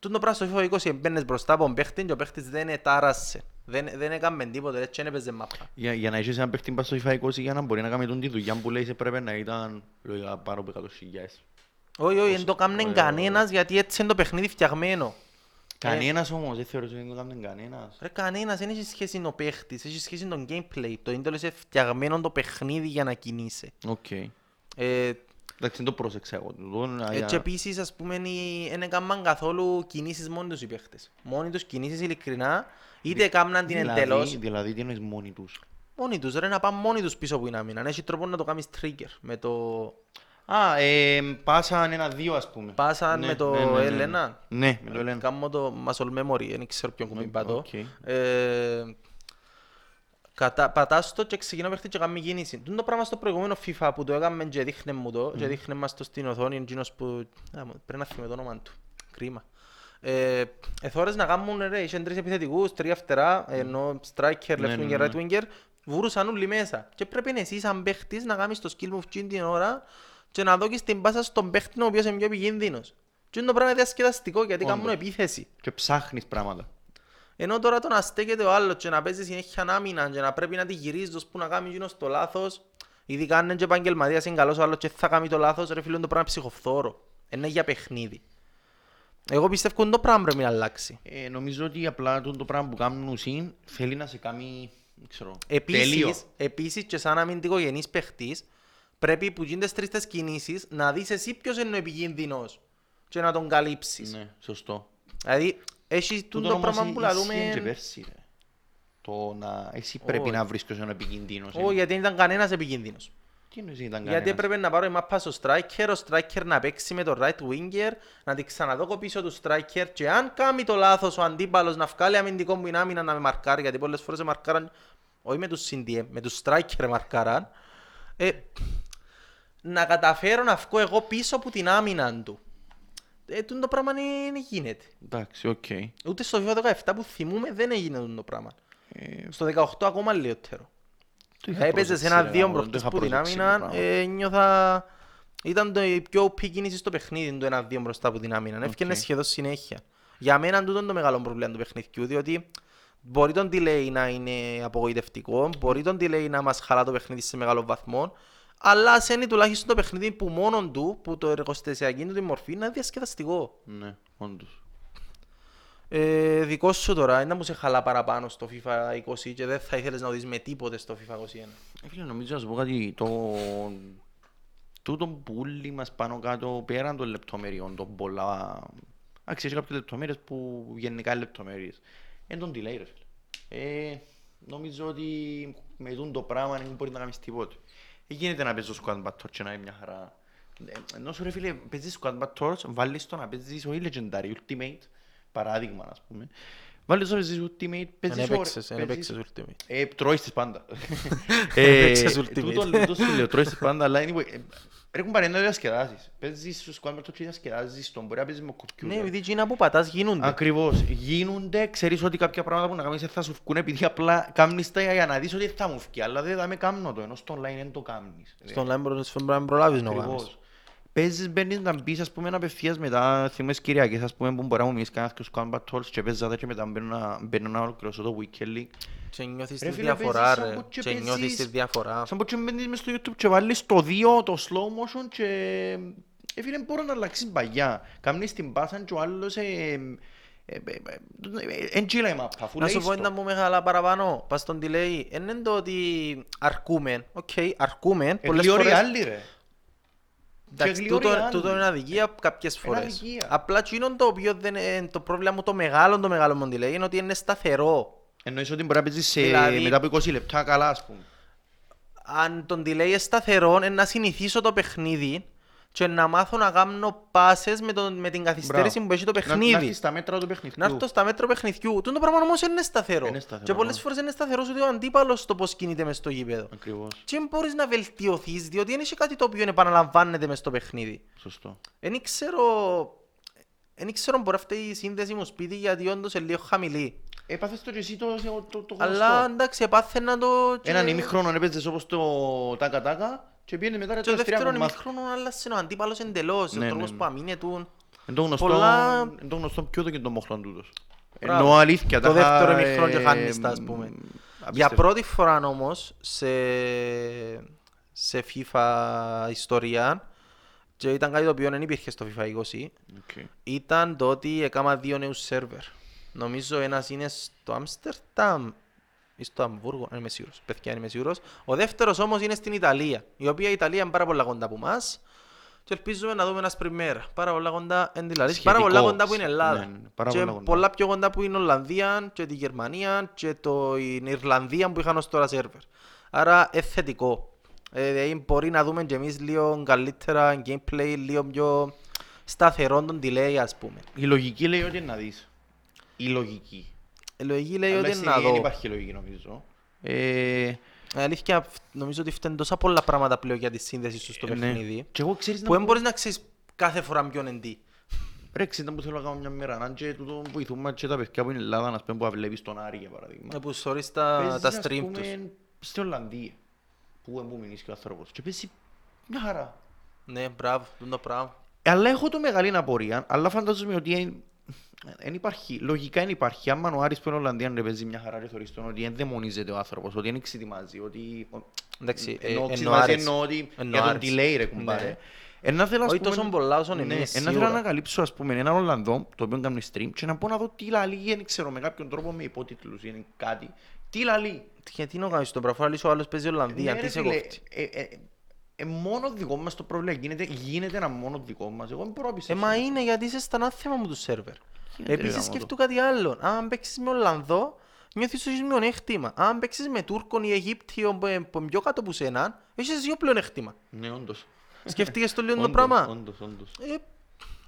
Ναι. Ε, τούτο πράγμα στο FIFA 20 μπαίνεις μπροστά από τον παίχτη και ο παίχτης δεν ετάρασε. Δεν, δεν έκαμε τίποτε, έτσι δεν έπαιζε μάπα. Για, για να έχεις έναν παίχτη πας στο FIFA 20 για να μπορεί να κάνει τον τη δουλειά που λέει σε πρέπει να ήταν λογικά πάνω από 100 χιλιάδες. Όχι, όχι, δεν το κάμνε Ωραία, κανένας γιατί έτσι είναι το παιχνίδι φτιαγμένο. Κανένας όμως, δεν θεωρώ ότι δεν το κάνει κανένας. Ρε κανένας, δεν έχει σχέση με ο παίχτης, έχει σχέση με το gameplay. Το ίντολο είναι φτιαγμένο το παιχνίδι για να κινείσαι. Οκ. Ε, Εντάξει, δεν το πρόσεξα εγώ. Το- να- έτσι για- επίσης, ας πούμε, δεν έκαναν καθόλου κινήσεις μόνοι τους οι παίχτες. Μόνοι τους κινήσεις ειλικρινά, είτε έκαναν την Δηλαδή- εντελώς. Δηλαδή τι εννοείς μόνοι τους; Μόνοι τους, ρε, να πάνε μόνοι τους πίσω που είναι άμυνα. Έχει τρόπο να το κάνεις trigger. Με το... Α, ε, πάσαν ένα-δύο ας πούμε. Πάσαν Ναι, με το ναι, ναι, ναι. L1. Ναι, με το L1. Κάμω το muscle memory, δεν ξέρω ποιον κουμπί πατώ. οκ. Ε, κατα- Πατάς το και ξεκινά παίχτη και κάνει κίνηση. Τούτο το πράγμα στο προηγούμενο FIFA που το έκαμε και δείχνε μου το και δείχνε μας το στην οθόνη εκείνος που... Α, μου- Πρέπει να θυμάμαι το όνομα του. Κρίμα. Ε, εθώρες να κάνουν ρε, είχαν τρεις επιθετικούς, τρία φτερά, ενώ striker, Ναι, left ναι, winger, ναι. right winger, βούρουσαν όλοι μέσα. Και πρέπει εσύ σαν παίχτης να κάνεις το skill move εκείνη την ώρα και να δώσεις την πάσα στον παίχτη ο οποίος είναι πιο επικίνδυνος. Και είναι το πράγμα διασκεδαστικό γιατί Όντως. κάνουν επίθεση. Και ψάχνεις πράγματα. Ενώ τώρα το να στέκεται ο άλλος και να παίζει συνέχεια άμυνα και να πρέπει να τη γυρίζεις που να κάνει εκείνος το λάθος ειδικά αν είναι και επαγγελματίας είναι καλός ο άλλος και θα κάνει το λάθος ρε φίλε είναι το πράγμα ψυχοφθόρο. Είναι για παιχνίδι. Εγώ πιστεύω ότι το πράγμα πρέπει να αλλάξει. Ε, νομίζω ότι απλά το, το πράγμα που κάνουν ουσίν θέλει να σε κάνει, δεν ξέρω, τέλειο. Επίσης, επίσης και σαν αμυντικογενής παίχτης πρέπει που γίνονται τρεις τις κινήσεις να δεις εσύ ποιος είναι ο επικίνδυνος και να τον καλύψεις. Ναι, σωστό. Δηλαδή έχει τούτο το πράγμα που ίσχυε λαλούμε... και πέρσι, ρε. Το να εσύ πρέπει Όχι. να βρεις ποιος είναι ο επικίνδυνος. Όχι, γιατί δεν ήταν κανένας επικίνδυνος. Τι εννοείς ήταν Γιατί κανένας; έπρεπε να πάρω η μάπα στο striker, ο striker να παίξει με το right winger, να την ξαναδώ πίσω του striker και αν κάνει το λάθος ο αντίπαλος να βγάλει αμυντικό που είναι άμυνα να με μαρκάρει, γιατί πολλές φορές με μαρκάραν, όχι με τους CDM, με τους striker μαρκάραν, ε, να καταφέρω να βγω εγώ πίσω από την άμυνα του. Ε, τούτο το πράγμα δεν γίνεται. Εντάξει, οκ. Ούτε στο FIFA 17 που θυμούμε δεν έγινε τούτο το πράγμα. Ε, Στο 18 ακόμα λιότερο. το είχα Θα έπαιζες προσέξει, ένα ρε, δύο γάμο, δεν το μπροστά είχα που την προσέξει το άμυνα, πράγμα. ε, νιώθα... Ήταν το η πιο OP κίνηση στο παιχνίδι, το ένα δύο μπροστά από την άμυνα. Έφυγαινε Οκ. σχεδόν συνέχεια. Για μένα τούτο είναι το μεγάλο πρόβλημα του παιχνιδιού, διότι μπορεί το delay να είναι απογοητευτικό, μπορεί το delay να μας χαλά το παιχνίδι σε μεγάλο βαθμό, αλλά ας είναι τουλάχιστον το παιχνίδι που μόνο του, που το εργοστασιακή του τη μορφή, είναι διασκεδαστικό. Ναι, όντως. Ε, δικό σου τώρα, είναι να μου σε χαλά παραπάνω στο FIFA 20 και δεν θα ήθελες να δεις με τίποτε στο FIFA 21. Ε, Φίλε, νομίζω να σου πω κάτι, το... Τούτο που όλοι μας πάνω κάτω, πέραν των λεπτομεριών, των πολλά... Εντάξει, έχει κάποιες λεπτομέρειες που γενικά είναι λεπτομέρειες. Είναι τον delay, ρε φίλε. Ε, νομίζω ότι με τούτο το πράγμα δεν μπορεί να κάνεις τίποτε. Δεν γίνεται να παίζεις το squad battle και να είναι μια χαρά. Ε, Ενώ σου ρε φίλε, παίζεις squad battles, βάλεις το να παίζεις όχι legendary, ultimate, παράδειγμα ας πούμε. Βάλεις το παίζεις Ultimate, Δεν παίζεις έπαιξες, δεν παίζεις- έπαιξες Ultimate. Ε, τρώεις τις πάντα. Έπαιξες Ε, Ultimate. τούτο- τούτο σου λέω, τρώεις τις πάντα, αλλά anyway, ε, Έχουν παρέντα διασκεδάσεις. Παίζεις στο Squad Battle και διασκεδάζεις τον, μπορεί να παίζεις με Ναι, computer. επειδή εκείνα που πατάς γίνονται. Ακριβώς. Γίνονται, ξέρεις ότι κάποια πράγματα που να κάνεις δεν θα σου βγουν επειδή απλά κάνεις τα για να δεις ότι θα μου βγει, αλλά δεν θα με κάνω το, ενώ στο online δεν το κάνεις. Στο online μπορείς να προλάβεις να το κάνεις. Ακριβώς. Παίζεις, μπαίνεις να μπεις, ας πούμε, απευθείας μετά, θυμές Κυριακές, ας πούμε, που μπορεί να μου μιλήσεις κανένας και ο Squad Battles και παίζα και μετά μπαίνω να, μπαίνω να ολοκληρώσω το Weekend League. Και νιώθεις Ρε τη φίλε, διαφορά παίζεις σαν ρε. που και Και νιώθεις παίζεις- τη διαφορά. Σαν πως και μπαίνεις μες στο YouTube και βάλεις το 2, το slow motion και... Ε, φίλε, μπορώ να αλλάξεις μπαγιά. Κάμνεις την πάσα και ο άλλος... ε, ε, ε, ε, Εν τζίλα η μάπα, αφού Να λέει σου πω στο. ένα μου μεγάλα παραπάνω, πας στον delay, εν είναι το ότι αρκούμε, οκ, αρκούμε, Ε, πολλές γλυόροι φορές, άλλοι, ρε. Εντάξει, και γλυόροι τούτο, άλλοι. τούτο είναι αδικία κάποιες Είναι φορές. αδικία. Απλά εκείνο το οποίο δεν είναι, το πρόβλημα μου το μεγάλο, το μεγάλο μου delay, είναι ότι είναι σταθερό. Εννοείς ότι μπορεί να παίζεις σε- Δηλαδή- μετά από 20 λεπτά καλά, ας πούμε. Αν τον delay είναι σταθερό, είναι να συνηθίσω το παιχνίδι και να μάθω να κάνω πάσες με, τον, με την καθυστέρηση Μπράβο. που έχει το Να- Να παιχνίδι. έρθεις στα μέτρα του παιχνιδιού. Να έρθω στα μέτρα παιχνιδιού. Τούτο πράγμα όμως είναι σταθερό. Είναι σταθερό, Και πολλές ναι. φορές είναι σταθερός ότι ο αντίπαλος το πώς κινείται μες στο γήπεδο. Ακριβώς. Και δεν μπορείς να βελτιωθείς, διότι δεν έχει κάτι το οποίο επαναλαμβάνεται μες στο παιχνίδι. Σωστό. Δεν ξέρω... Δεν ξέρω μπορεί αυτή η σύνδεση μου σπίτι γιατί όντως είναι λίγο χαμηλή. Έπαθες το και εσύ το, το, το, το Αλλά γνωστό. εντάξει, επάθαινα το... και- Έναν ημίχρονο έπαιζες όπως το τάκα-τάκα και πήγαινε μετά ρε Και το το δεύτερο εστρία ημίχρονο άλλασε ο αντίπαλος εντελώς. Ναι, Ο τρόπος ναι, που αμήνεται. Εν το γνωστό, Πολλά- εν το γνωστό ποιο το και το μοχλόν τούτος. Μπράβο. Ενώ αλήθεια Το τα είχα, δεύτερο ημίχρονο και ε, χάνεις τα, ας πούμε. μ, Για απίστευτο. πρώτη φορά όμως σε, σε FIFA ιστορία και ήταν κάτι το οποίο δεν υπήρχε στο FIFA 20 Οκ. ήταν το ότι έκανα δύο νέους σερβερ. Νομίζω ένας είναι στο Άμστερνταμ ή στο Αμβούργο, δεν είμαι σίγουρος. Παιδιά, δεν είμαι σίγουρος. Ο δεύτερος όμως είναι στην Ιταλία, η οποία η Ιταλία είναι πάρα πολλά κοντά από εμάς και ελπίζουμε να δούμε άσπρη μέρα. Πάρα πολλά κοντά εν τη Λαρίση, πάρα Σχετικό. πολλά κοντά που είναι η Ελλάδα. Ναι, ναι, πάρα και πολλά κοντά. πολλά πιο κοντά που είναι η Ολλανδία και τη Γερμανία και το, η Ιρλανδία που είχαν ως τώρα σερβερ. Άρα είναι θετικό. Ε, δηλαδή μπορεί να δούμε και εμείς λίγο καλύτερα gameplay, λίγο πιο σταθερό τον delay ας πούμε. Η λογική λέει ότι είναι να δεις. Η λογική. Η λογική λέει Αλλά ότι στην είναι να δεν δω. υπάρχει λογική νομίζω. Ε, Η αλήθεια νομίζω ότι φταίνουν τόσα πολλά πράγματα πλέον για τη σύνδεση σου στο ναι. παιχνίδι Και εγώ ξέρεις που να δεν μπορείς να ξέρεις κάθε φορά ποιον είναι τι. Ρε, ξέρεις που θέλω να κάνω μια μέρα. Αν και τούτο βοηθούμε και τα παιδιά που είναι Ελλάδα, να πούμε, που βλέπεις τον Άρη για παράδειγμα. Ε, Που σωρείς τα, Παίζεις, τα ας stream πούμε, τους. Στην Ολλανδία. Που εμπού μείνεις και ο άνθρωπος. Και παίζει μια χαρά. Ναι, μπράβο, αυτό το πράγμα. Αλλά έχω το μεγάλη απορία, αλλά φαντάζομαι ότι δεν υπάρχει, λογικά δεν υπάρχει. Άμα ο Άρης που είναι Ολλανδία να παίζει μια χαρά και θεωρείς τον ότι δεν δαιμονίζεται ο άνθρωπος, ότι δεν εξετοιμάζει, ότι... Εντάξει, ε, Εννοώ εννοώ εξετοιμάζει, Άρης. εννοώ ότι Εννοώ για τον Άρης. delay ρε Ναι. κουμπάρε. Ένα θέλω, ας Όχι πούμε- τόσο πολλά όσο ναι, εμείς, Ένα θέλω σίγουρα. να ανακαλύψω ας πούμε έναν Ολλανδό, το οποίο κάνει stream και να πω να δω τι λαλεί, δεν ξέρω, με κάποιον τρόπο με υπότιτλους ή κάτι. Τι λαλεί. Γιατί να κάνεις τον προφάλ, ο άλλος παίζει Ολλανδία, Ναι, τι ρε σε φίλε, κόφτει; Ε, ε, ε, μόνο δικό μας το πρόβλημα. Γίνεται, γίνεται ένα μόνο δικό μας. Εγώ δεν μπορώ να Ε, πιστέψω. μα είναι γιατί είσαι στα άθεμα μου του σερβερ. Γίνεται, ρε, Επίσης γάμο το. σκέφτου κάτι άλλο. Αν παίξεις με Ολλανδό, νιώθεις ότι έχεις μειονέκτημα. Αν παίξεις με Τούρκον ή Αιγύπτιο που είναι- που είναι πιο κάτω από σένα, έχεις δύο πλεονέκτημα. Ναι, όντως. Σκέφτηκες το λίγο το Όντως, πράγμα; Όντως, όντως. Ε,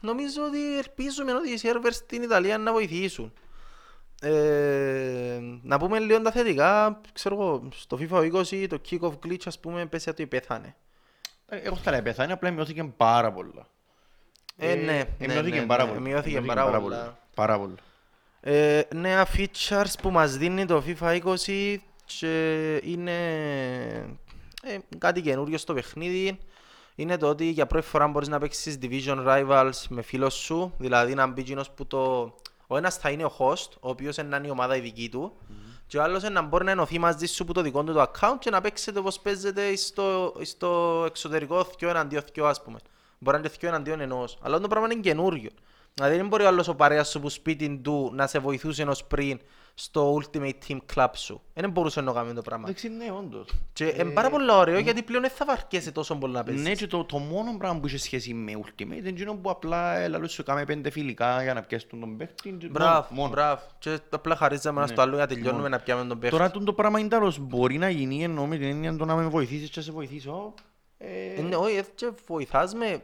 νομίζω ότι ελπίζουμε ότι οι σερβερ στην Ιταλία να βοηθήσουν. Ε, να πούμε λίγο τα θετικά, ξέρω εγώ, στο FIFA 20 το kick-off glitch ας πούμε πέσει ότι πέθανε. Ε, Εγώ θα λέω πεθάνει, απλά μειώθηκε πάρα πολλά. Ε, ναι, ε, ναι, μειώθηκε ναι, πάρα ναι, πολλά. μειώθηκε πάρα πολλά. Πάρα πολλά. Ε, νέα features που μας δίνει το FIFA 20 και είναι ε, κάτι καινούριο στο παιχνίδι είναι το ότι για πρώτη φορά μπορείς να παίξεις Division Rivals με φίλος σου δηλαδή να μπει εκείνος που το... Ο ένας θα είναι ο host, ο οποίος είναι να είναι η ομάδα η δική του και ο άλλος είναι να μπορεί να ενωθεί μαζί σου που το δικό του το account και να παίξετε όπως παίζετε στο, στο εξωτερικό θκιο εναντίον θκιο ας πούμε. Μπορεί να είναι θκιο εναντίον ενός. Αλλά το πράγμα είναι καινούριο. Δηλαδή δεν μπορεί ο άλλος ο παρέας σου που σπίτι του να σε βοηθούσε ενός πριν στο Ultimate Team Club σου. Δεν μπορούσε να κάνει το πράγμα. Εντάξει, ναι, όντως. Και είναι πάρα πολύ ωραίο γιατί πλέον δεν θα βαρκέσαι τόσο πολύ να παίζεις. Ναι, και το, το μόνο πράγμα που είχε σχέση με Ultimate είναι εκείνο που απλά έλα σου κάμε πέντε φιλικά για να πιέσουν τον παίχτη. και Μπράβο, μόνο. μπράβο. Και απλά χαρίζαμε ένα Ναι, στο άλλο για να τελειώνουμε μόνο. να πιάμε τον παίχτη. Τώρα τούτο το πράγμα είναι τέλος. Μπορεί να γίνει εννοώ με την έννοια το να με βοηθήσεις και να σε βοηθήσω. Ε, Ε, ναι, Όχι, έτσι και βοηθάς με...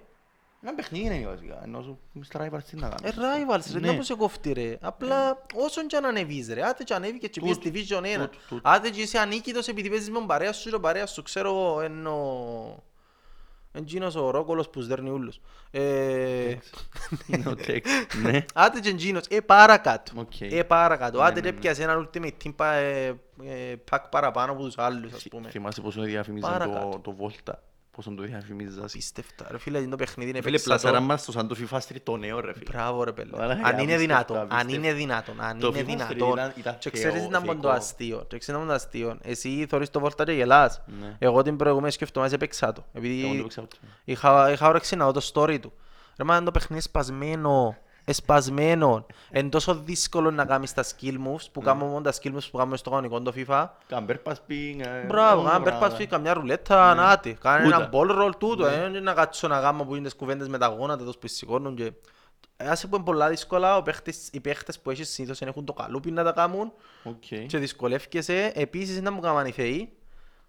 Ένα παιχνίδι είναι βασικά, ενώ σου στα rivals τι να Ε, κάνεις. rivals ρε, Ναι. δεν σε κόφτει ρε. Απλά όσον και αν ανεβείς ρε, άτε και ανέβηκε και πήγες Τούτο, Division 1. τούτο, τούτο. Άτε και είσαι ανίκητος επειδή παίζεις με τον παρέα σου και ο παρέας σου, ξέρω εγώ, ενώ... Εντζίνος ο ρόκολος που σδέρνει ούλους. Ε, Είναι ο text. Ναι. Άτε και εντζίνος, ε παρακάτω. Οκ. Ε παρακάτω. Ναι, Άτε ναι, και ναι. έπιασε έναν ultimate team πα- ε, ε, pack παραπάνω από τους άλλους ας πούμε. Θυμάσαι πόσο διαφημίζαν Παρακάτω. το, το Volta. Πόσο το διαφημίζας. Απίστευτα ρε φίλε, είναι το παιχνίδι είναι Φίλε, παίξα το- πλασάρα μας στο σαν το FIFA Street το νέο ρε φίλε. Μπράβο ρε παιδί. Voilà, Αν είναι απίστευτο, δυνατόν, αν απίστευτο. είναι δυνατόν, αν Το είναι FIFA Street δυνατόν. ήταν- ήταν Και θεό, ξέρεις να μπουν το θεϊκό. αστείο. Και ξέρεις να μπουν το αστείο. Εσύ θωρείς το Volta και γελάς. Ναι. Εγώ την προηγούμενη σκεφτόμαστε έπαιξα το. Εγώ το Επειδή παίξα ούτε. είχα, είχα όρεξη να δω το story του. Ρε μα είναι το παιχνίδι σπασμένο. Εσπασμένο. Είναι τόσο δύσκολο να κάνεις τα skill moves που κάνουμε μόνο τα skill moves που κάνουμε στο κανονικό το FIFA. Κάμπερ πασπίνγκ. ε, Μπράβο, όλα αν πράγματα. περπάς καμιά ρουλέτα, να τη. Κάνε ένα Ούτα. ball roll τούτο, ε, να κάτσω να κάνω που είναι τις κουβέντες με τα γόνατα τους που σηκώνουν και... Ε, Άσε που είναι πολλά δύσκολα, ο παίχτης, οι παίχτες που έχεις συνήθως δεν έχουν το καλούπι να τα κάνουν Οκ. και δυσκολεύκεσαι. Επίσης να μου κάνουν οι θεοί,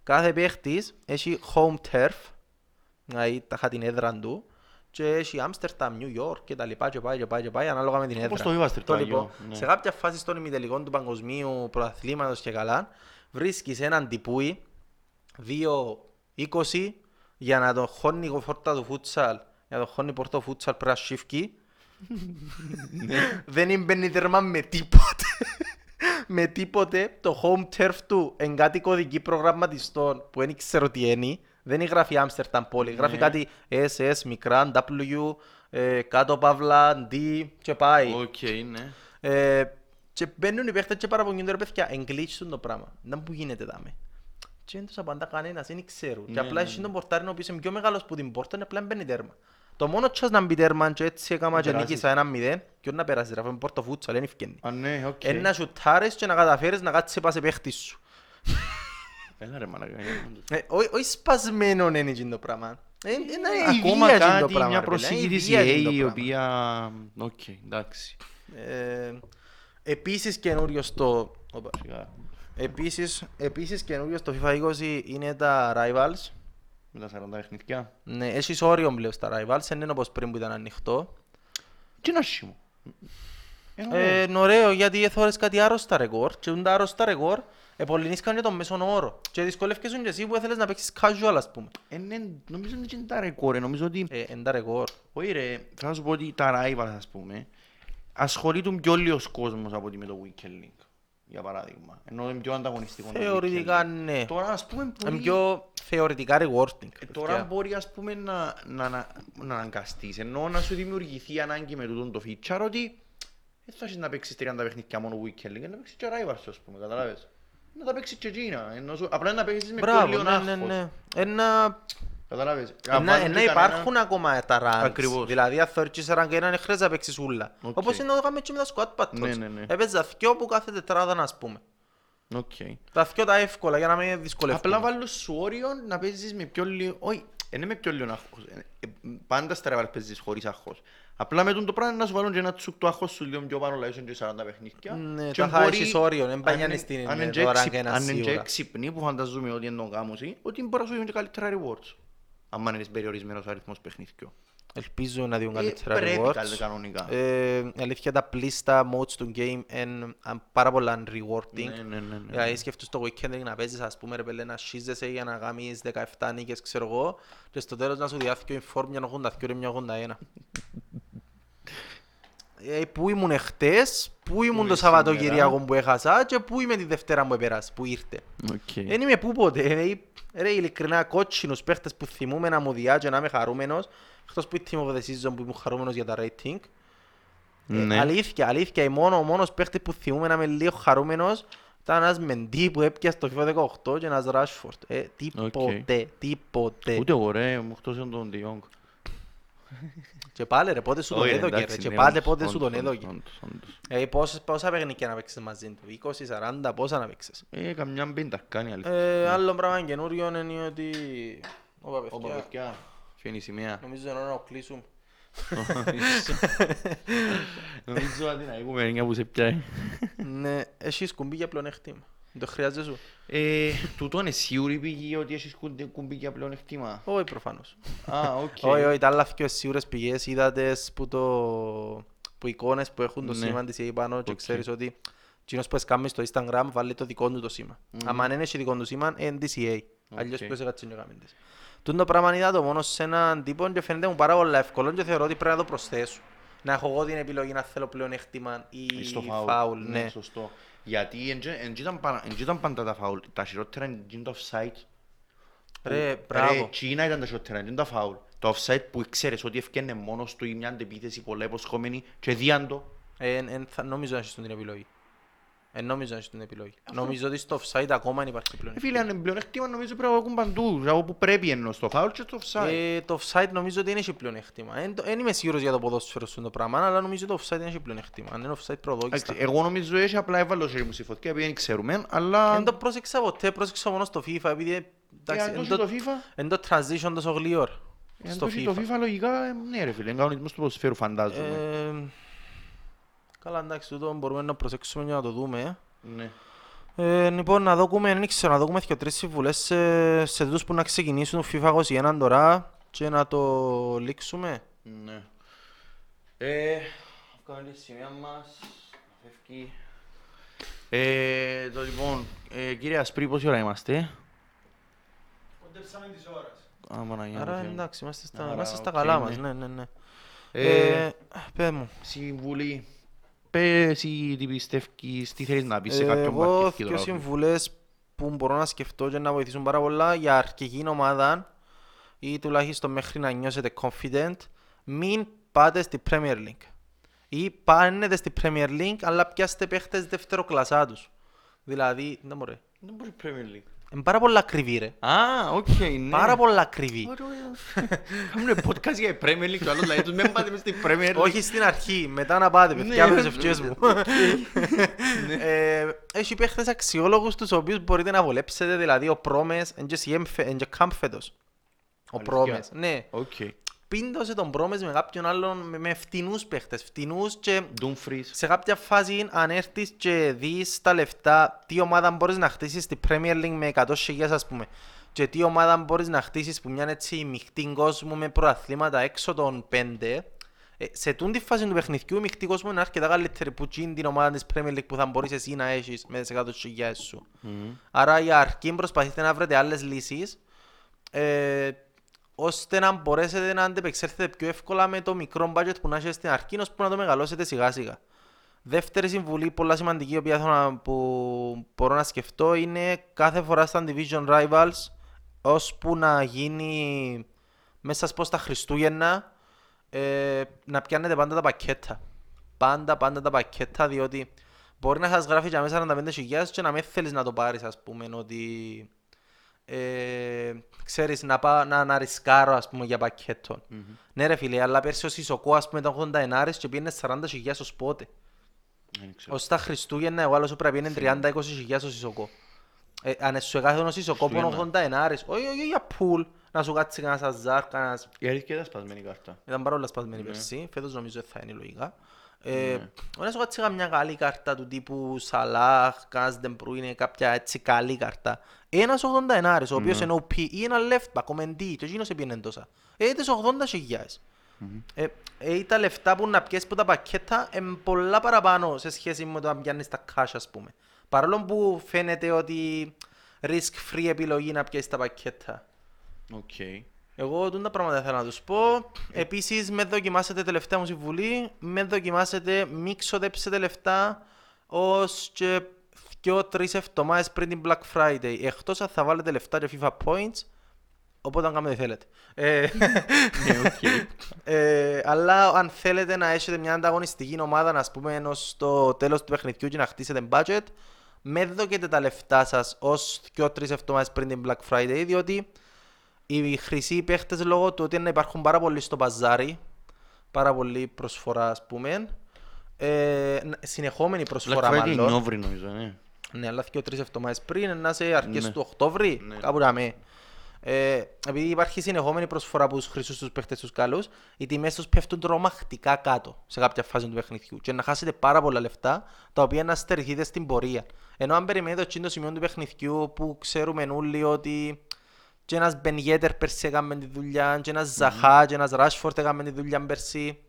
κάθε παίχτης έχει home turf, δηλαδή τα είχα την έδρα του και έχει Άμστερνταμ, Νιου Ιόρκ και τα λοιπά και πάει και πάει και πάει ανάλογα με την έδρα. Όπως το είπα, στο Το Αγιο, λοιπόν, ναι. σε κάποια φάση στον ημιτελικό του παγκοσμίου προαθλήματος και καλά, βρίσκεις έναν τυπούι 2-20 για να τον χώνει η φόρτα του φούτσαλ, για να τον χώνει η πόρτα του φούτσαλ πρέπει να σιφκεί. Δεν μπαίνει τέρμα με τίποτε. με τίποτε το home turf του εν κάτι κωδική προγραμματιστών που δεν ξέρω τι είναι. Δεν γράφει Amsterdam πόλη, γράφει Ναι. κάτι SS, μικρά, W, ε, κάτω παύλα, D και πάει. Οκ, ναι. Ε, και μπαίνουν οι παίχτες και παραπονιούνται ρε παιδιά, εγκλίτσουν το πράγμα. Να που γίνεται δάμε. Και δεν τους απαντά κανένας, δεν ξέρουν. Και Ναι, απλά ναι, έχει τον πορτάρι ο οποίος είναι πιο μεγάλος που την πόρτα, είναι απλά μπαίνει τέρμα. Το μόνο τσάς να μπει τέρμα και έτσι έκαμα και περάσεις. νίκησα ένα μηδέν και να περάσεις ρε, αφού είναι πόρτα φούτσα, δεν ευκαινεί. Α, ναι, οκ. Είναι να σουτάρεις και να καταφέρεις να κάτσεις πας σε παίχτης σου. Έλα ρε μαλακά. Ε, ό- Όχι σπασμένο είναι εκείνο το πράγμα. Ε, Είναι Ακόμα υγεία εκείνο το κάτι, πράγμα, μια ρε παιδιά, προσήκη είναι της υγεία EA εκείνο το η πράγμα. οποία... Οκ, εντάξει. Ε, Επίσης καινούριο στο... Οπα. Σιγά. Επίσης, επίσης καινούριο στο FIFA 20 είναι τα Rivals. Με τα 40 παιχνίδια. Ναι, έχεις όριο πλέον στα Rivals, δεν είναι όπως πριν που ήταν ανοιχτό. Τι είναι άσχημο. Ε, είναι ωραίο γιατί θωρείς κάτι άρρωστα ρεκόρ και τα άρρωστα ρεκόρ επολυνίσκαν και τον μέσον όρο. Και δυσκολεύκεσαι και εσύ που ήθελες να παίξεις casual ας πούμε. Ε, ναι, νομίζω ότι είναι τα ρεκόρ, ε, νομίζω ότι... Ε, εν τα ρεκόρ. Όχι ρε, θα σου πω ότι τα rivals ας πούμε, ασχολείται πιο λίγος κόσμος από ότι με το Weekend Link, για παράδειγμα. Ενώ είναι πιο ανταγωνιστικό το Θεωρητικά Weekend Link. ναι. Τώρα ας πούμε Είναι μπορεί... πιο θεωρητικά rewarding. Ε, Τώρα παιδιά. μπορεί ας πούμε να, να, να, να αναγκαστείς, ενώ να σου δημιουργηθεί ανάγκη με τούτον το feature ότι δεν θα έχεις να παίξεις 30 παιχνίδια μόνο weekend league, να παίξεις και rivals ας πούμε, καταλάβες. Να τα παίξεις και εκείνα, ενώ σου, απλά να παίξεις με πιο Μπράβο, λίγο ναι, ναι, άγχος. ναι. Ένα Καταλάβες. Ε, να, ε, να υπάρχουν ακόμα τα ranks. Ακριβώς. Δηλαδή, αν θεωρείς rank ένα, είναι χρειάζεται να παίξεις ούλα. Οκ. Όπως είναι να το κάνουμε και με τα squad battles. Ναι, ναι, ναι. Έπαιζα δυο που κάθε τετράδα, ας πούμε. Οκ. Τα δυο τα εύκολα για να μην δυσκολεύουμε. Απλά βάλω σου όριο να παίζεις με πιο λίγο... Όχι, είναι με πιο λίγο άγχος. Ε, ε, Πάντα στα ρεβάλ παίζεις χωρίς άγχος. Απλά με τον το πράγμα να σου βάλουν και ένα τσουκ το άγχος σου λίγο πιο πάνω, δηλαδή και 40 παιχνίδια. Ναι, Και τα μπορεί- χάσεις όριο, δεν αν πάει να είναι- είναι στην αν είναι ε, και το rank έξυπ- ένα Αν είναι και σίγουρα. έξυπνοι που φανταζούμε ότι είναι το γάμωση, ότι μπορεί να σου δίνουν και καλύτερα rewards. Αν είναι περιορισμένος αριθμός παιχνίδιου. Ελπίζω να δίνουν Ε, καλύτερα πρέπει rewards. καλ- κανονικά. Ε, η αλήθεια τα πλήστα modes του game είναι α, πάρα πολλά rewarding. Ναι, ναι, ναι, ναι. Δηλαδή σκέφτεσαι το weekend να παίζεις ας πούμε ρε πέλε να σχίζεσαι για να κάνεις 17 νίκες ξέρω εγώ και στο τέλος να σου διάθηκε η form μια 82 και μια 81. Ε, πού ήμουν χτες, πού ήμουν είναι το σήμερα. Σαββατοκυριακό που έχασα και πού είμαι τη Δευτέρα που επέρασε, που ήρθε. Οκ. Δεν είμαι πού ποτέ, ρε, ρε ειλικρινά κότσινους παίχτες που θυμούμε να μου διά και να είμαι χαρούμενος εκτός που η Team of the Season που ήμουν χαρούμενος για τα rating. Ε, Ναι. αλήθεια, αλήθεια, η μόνο, ο μόνος παίχτης που θυμούμε να είμαι λίγο χαρούμενος ήταν ένας Μεντί που έπιασε το FIFA 18 και ένας Rashford. Ε, τίποτε, τίποτε. Ούτε εγώ ρε, μου χτώσαν τον De Jong. Και πάλι ρε, πότε σου τον Όχι, ρε, έδωκε ρε, εντάξει, και ναι, πάλι όντως, πότε σου όντως, τον όντως, έδωκε. όντως, όντως. Ε, πόσες, πόσα παιχνίδια να παίξεις μαζί του, 20, 40, πόσα να παίξεις; Ε, καμιά μπίντα κάνει αλήθεια. Ε, άλλο πράγμα καινούριο είναι ότι... Ωπα, Όπα, παιδιά, παιδιά, ποιο είναι η σημαία. νομίζω να να κλείσουμε. Νομίζω ότι να έχουμε μια που σε πιάει. Ναι, έχεις κουμπί για πλεονέκτημα. Το χρειάζεσαι σου. Ε, τούτο είναι σίγουρη πηγή ότι έχεις κουμπ- κουμπί για πλεονέκτημα. Όχι προφανώς. Α, οκ. Όχι, όχι, τα άλλα πιο σίγουρες πηγές είδατες που, το... που εικόνες που έχουν το Ναι. σήμα της EA πάνω και Οκ. ξέρεις ότι εκείνος που έσκαμε στο Instagram βάλει το δικό του το σήμα. Αν δεν έχει δικό του σήμα, είναι της EA. Αλλιώς Οκ. ποιος έκατσε και έκαμε της. Τούτο το πράγμα είδα το μόνο σε έναν τύπο και φαίνεται μου πάρα πολύ εύκολο και θεωρώ ότι πρέπει να το προσθέσω. Να έχω εγώ την επιλογή να θέλω πλέον έκτημα ή Στο φάουλ. Ναι, Ναι. σωστό. Γιατί εν τζ- εν τζ ήταν πα- εν τζ ήταν πάντα τα φάουλ. Τα χειρότερα είναι τζ το offside. Ρε, Ρε, μπράβο. Τσίνα ήταν τα χειρότερα, δεν τα φάουλ. Το offside που ξέρεις ότι ευκαινε μόνος του ή μια αντεπίθεση πολλά υποσχόμενη και δίαν το. Ε, εν- εν θα- νομίζω να έχεις την επιλογή. Ε, νομίζω να έχεις την επιλογή. Νομίζω ότι στο offside ακόμα δεν υπάρχει πλέον. Ε, Φίλε, αν είναι πλεονέκτημα νομίζω πρέπει να έχουν παντού. Από που πρέπει εννοώ στο φάουλ και στο offside. Ε, το offside νομίζω ότι δεν έχει πλεονέκτημα. Δεν είμαι σίγουρος για το ποδόσφαιρο σου το πράγμα, αλλά νομίζω το offside δεν έχει πλεονέκτημα. Αν είναι offside προδόκιστα. Εντάξει, Εγώ νομίζω έχει απλά έβαλε ο μου στη φωτιά επειδή δεν ξέρουμε, αλλά... Δεν το πρόσεξα ποτέ, πρόσεξα μόνο στο FIFA, επειδή Ε, εντάξει, αν εν το το- το FIFA, εν το transition τόσο γλυόρ αν στο το έχει το FIFA. FIFA λογικά, ε, ναι ρε φίλε, είναι κανονισμός του ποδοσφαίρου φαντάζομαι. Ε, Καλά, εντάξει, τούτο μπορούμε να προσέξουμε για να το δούμε. Ναι. Ε, λοιπόν, να δούμε, δεν ξέρω, να δούμε και τρεις συμβουλές σε, σε τούτους που να ξεκινήσουν FIFA 21 τώρα και να το λήξουμε. Ναι. Ε, κάνουμε τη σημεία μας, φεύγει. Ε, το λοιπόν, ε, κύριε Ασπρή, πόση ώρα είμαστε; Κοντέψαμε τις ώρες. Α, Παναγιά μου, Άρα Θεέ μου. εντάξει, είμαστε στα, Άρα, είμαστε στα οκ, καλά ναι. μας, ναι, ναι, ναι. Ε, Ε, πες μου. Συμβουλή. Πες εσύ τι πιστεύεις, τι θέλεις να πεις σε κάποιον που Εγώ αρκεύει δύο τώρα. συμβουλές που μπορώ να σκεφτώ και να βοηθήσουν πάρα πολλά για αρχική ομάδα ή τουλάχιστον μέχρι να νιώσετε confident μην πάτε στη Premier League ή πάνετε στη Premier League αλλά πιάστε παίχτες δευτεροκλασσά τους δηλαδή, δεν μπορεί, Δεν μπορεί Premier League. Είναι πάρα πολλά ακριβή ρε. Α, οκ, ναι. πάρα πολλά ακριβή. Κάνουμε podcast για Premier League, το άλλος λέει τους μην πάτε μες στην Premier League. όχι στην αρχή, μετά να πάτε παιδιά Ναι, με τις ευχές μου. Ε, Έχει παίχτες αξιόλογους τους οποίους μπορείτε να βολέψετε δηλαδή ο Πρόμες είναι και CM φε- είναι και CAM φέτος ο Αλήθεια. Πρόμες, ναι Οκ. πίντωσε τον Πρόμες με κάποιον άλλον με, με φτηνούς παίχτες. Φτηνούς και Dumfries. σε κάποια φάση αν έρθεις και δεις τα λεφτά τι ομάδα μπορείς να χτίσεις στη Premier League με 100.000 ας πούμε. Και τι ομάδα μπορείς να χτίσεις που μια έτσι μειχτή κόσμο με πρωταθλήματα έξω των 5 ε, σε τούν τη φάση του παιχνιδιού η μειχτή κόσμο είναι αρκετά καλύτερη που γίνει την ομάδα της Premier League που θα μπορείς εσύ να έχεις με τις 100.000 σου. Άρα για αρχή προσπαθείτε να βρείτε άλλες λύσεις. Ε, ώστε να μπορέσετε να αντεπεξέλθετε πιο εύκολα με το μικρό budget που να έχετε στην αρχή, ώσπου να το μεγαλώσετε σιγά σιγά. Δεύτερη συμβουλή, πολλά σημαντική, η οποία θέλω να, που μπορώ να σκεφτώ, είναι κάθε φορά στα Division Rivals, ώσπου να γίνει μέσα πω τα Χριστούγεννα, ε, να πιάνετε πάντα τα πακέτα. Πάντα, πάντα τα πακέτα, διότι μπορεί να σας γράφει για μέσα 45.000 και να μην θέλεις να το πάρεις, ας πούμε, ότι ε, ξέρεις, να, πάω, να, να ρισκάρω ας πούμε για πακέτο. Ναι ρε φίλε, αλλά πέρσι ο Σισοκό ας πούμε ήταν 80 ενάρες και πήγαινε 40.000 ως πότε. Δεν ξέρω. Ως τα Χριστούγεννα εγώ άλλος πρέπει να είναι 30-20.000 ο Σισοκό. Ε, αν σου έκαθε ο Σισοκό που είναι 80 ενάρες, όχι, όχι για πουλ, να σου κάτσει κανένας αζάρ, κανένας... Η αλήθεια ήταν σπασμένη κάρτα. Ήταν πάρα όλα σπασμένη πέρσι, φέτος νομίζω ότι θα είναι λογικά. Ε, να σου κάτσει καμιά καλή κάρτα του τύπου Σαλάχ, κανένας Ντεμπρούινε, κάποια έτσι καλή κάρτα. Ένας 80άρης, ο οποίος είναι OP ή ένα left back, ο Μεντί, και εκείνος έπιανε τόσα. Ε, τις 80.000. Ε, ε, τα λεφτά που να πιέσεις από τα πακέτα είναι πολλά παραπάνω σε σχέση με το να πιάνεις τα cash ας πούμε. Παρόλο που φαίνεται ότι risk free επιλογή να πιέσεις τα πακέτα. Οκ. Εγώ τούν τα πράγματα θέλω να τους πω. Επίσης, με δοκιμάσετε τελευταία μου συμβουλή, με δοκιμάσετε, μη ξοδέψετε λεφτά ως και δυο-τρεις εβδομάδες πριν την Black Friday. Εκτός αν θα βάλετε λεφτά και FIFA Points, οπότε αν κάνετε θέλετε. Ε, Ναι, οκ. ε, αλλά αν θέλετε να έχετε μια ανταγωνιστική ομάδα, να πούμε, ως το τέλος του παιχνιδιού και να χτίσετε budget, μεν δώκετε τα λεφτά σας ως 2-3 εβδομάδες πριν την Black Friday, διότι οι χρυσοί παίχτες λόγω του ότι να υπάρχουν πάρα πολλοί στο παζάρι, πάρα πολλή προσφορά ας πούμε, ε, συνεχόμενη Black προσφορά Friday μάλλον. Νόβρη νομίζω, ναι. Ναι, αλλά και τρεις εβδομάδες πριν, να σε αρχές Ναι. του Οκτώβρη, Ναι. κάπου να με. Ε, επειδή υπάρχει συνεχόμενη προσφορά από τους χρυσούς τους παίχτες τους καλούς, οι τιμές τους πέφτουν τρομακτικά κάτω σε κάποια φάση του παιχνιδιού και να χάσετε πάρα πολλά λεφτά, τα οποία να στερηθείτε στην πορεία. Ενώ αν περιμένετε το τσίντο σημείο του παιχνιδιού που ξέρουμε όλοι ότι και ένας Μπεν Γέτερ πέρσι έκαμε τη δουλειά, και ένας Ζαχά, και ένας Ράσφορτ έκαμε τη δουλειά πέρσι.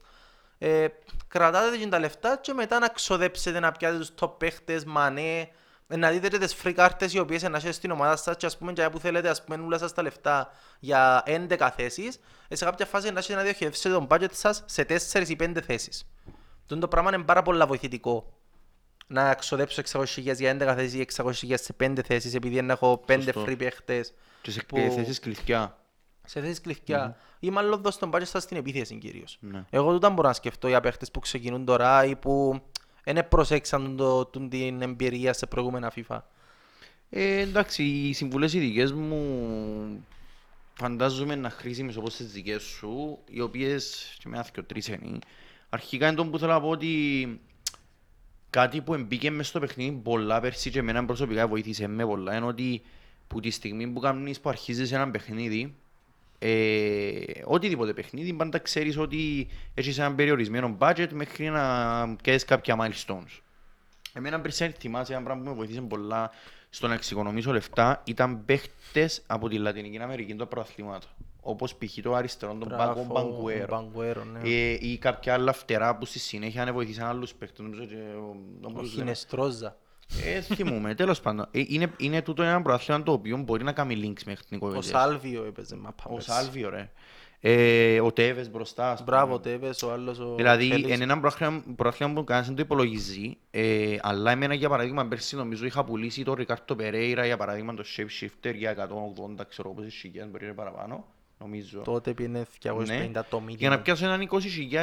Ε, κρατάτε και τα λεφτά και μετά να ξοδέψετε να πιάτε τους top παίχτες, μανέ, ε, να δείτε τις free κάρτες οι οποίες να έχετε στην ομάδα σας και ας πούμε και που θέλετε ας πούμε όλα σας τα λεφτά για 11 θέσεις, ε, σε κάποια φάση να έχετε να διοχετεύσετε τον budget σας σε 4 ή 5 θέσεις. Αυτό το πράγμα είναι πάρα πολύ βοηθητικό. Να ξοδέψω 600.000 για 11 θέσεις ή 600.000 σε 5 θέσεις επειδή να έχω 5 Σωστό. free παίχτες. Και σε που- θέσεις κλειδιά. σε θέσεις κλειδιά. Ή μάλλον δώσει τον budget σας στην επίθεση κυρίως. Ναι. Εγώ τούτα μπορώ να σκεφτώ για παίχτες που ξεκινούν τώρα ή που δεν προσέξαν το, τούν την εμπειρία σε προηγούμενα FIFA. Ε, εντάξει, οι συμβουλές οι δικές μου φαντάζομαι να χρήσιμες όπως τις δικές σου, οι οποίες και με άθικο τρεις είναι. Αρχικά είναι το που θέλω να πω ότι κάτι που εμπήκε μες στο παιχνίδι πολλά πέρσι και εμένα προσωπικά βοήθησε με πολλά είναι ότι που τη στιγμή που κάνεις που αρχίζεις ένα παιχνίδι ε, οτιδήποτε παιχνίδι πάντα ξέρεις ότι έχεις ένα περιορισμένο budget μέχρι να πιάσεις κάποια milestones. Εμένα πριν θυμάσαι ένα πράγμα που με βοήθησε πολλά στο να εξοικονομήσω λεφτά ήταν παίχτες από τη Λατινική Αμερική των προαθλήματων. Όπως π.χ. το αριστερό, τον Πάκο Μπαγκουέρο. Μπαγκουέρο, ναι. Ε, ή κάποια άλλα φτερά που στη συνέχεια να βοηθήσαν άλλους παίχτες. Νομίζω και ο- ο Ο Μπρουζ λέμε. Χινεστρόζα. Ε, θυμούμαι, τέλος πάντων. Ε, είναι, είναι τούτο ένα προαθλήμα το οποίο μπορεί να κάνει links μέχρι την Ο οικογένεια. Σάλβιο έπαιζε μαπά. Ο πέρσι. Σάλβιο, ρε. Ε, ο Τέβες μπροστά. ας πούμε. Μπράβο, ο Τέβες, ο άλλος ο Δηλαδή, Θέλης. είναι ένα προάθλημα- προάθλημα που κανένας δεν το υπολογίζει, ε, αλλά εμένα για παράδειγμα πέρσι νομίζω είχα πουλήσει το Ρικάρτο Περέιρα για παράδειγμα το Shapeshifter για 180 ξέρω πόσες χιλιάδες μπορεί να είναι παραπάνω, νομίζω. Τότε πήγαινε 250 Ναι. το Για να minimum. πιάσω έναν 20.000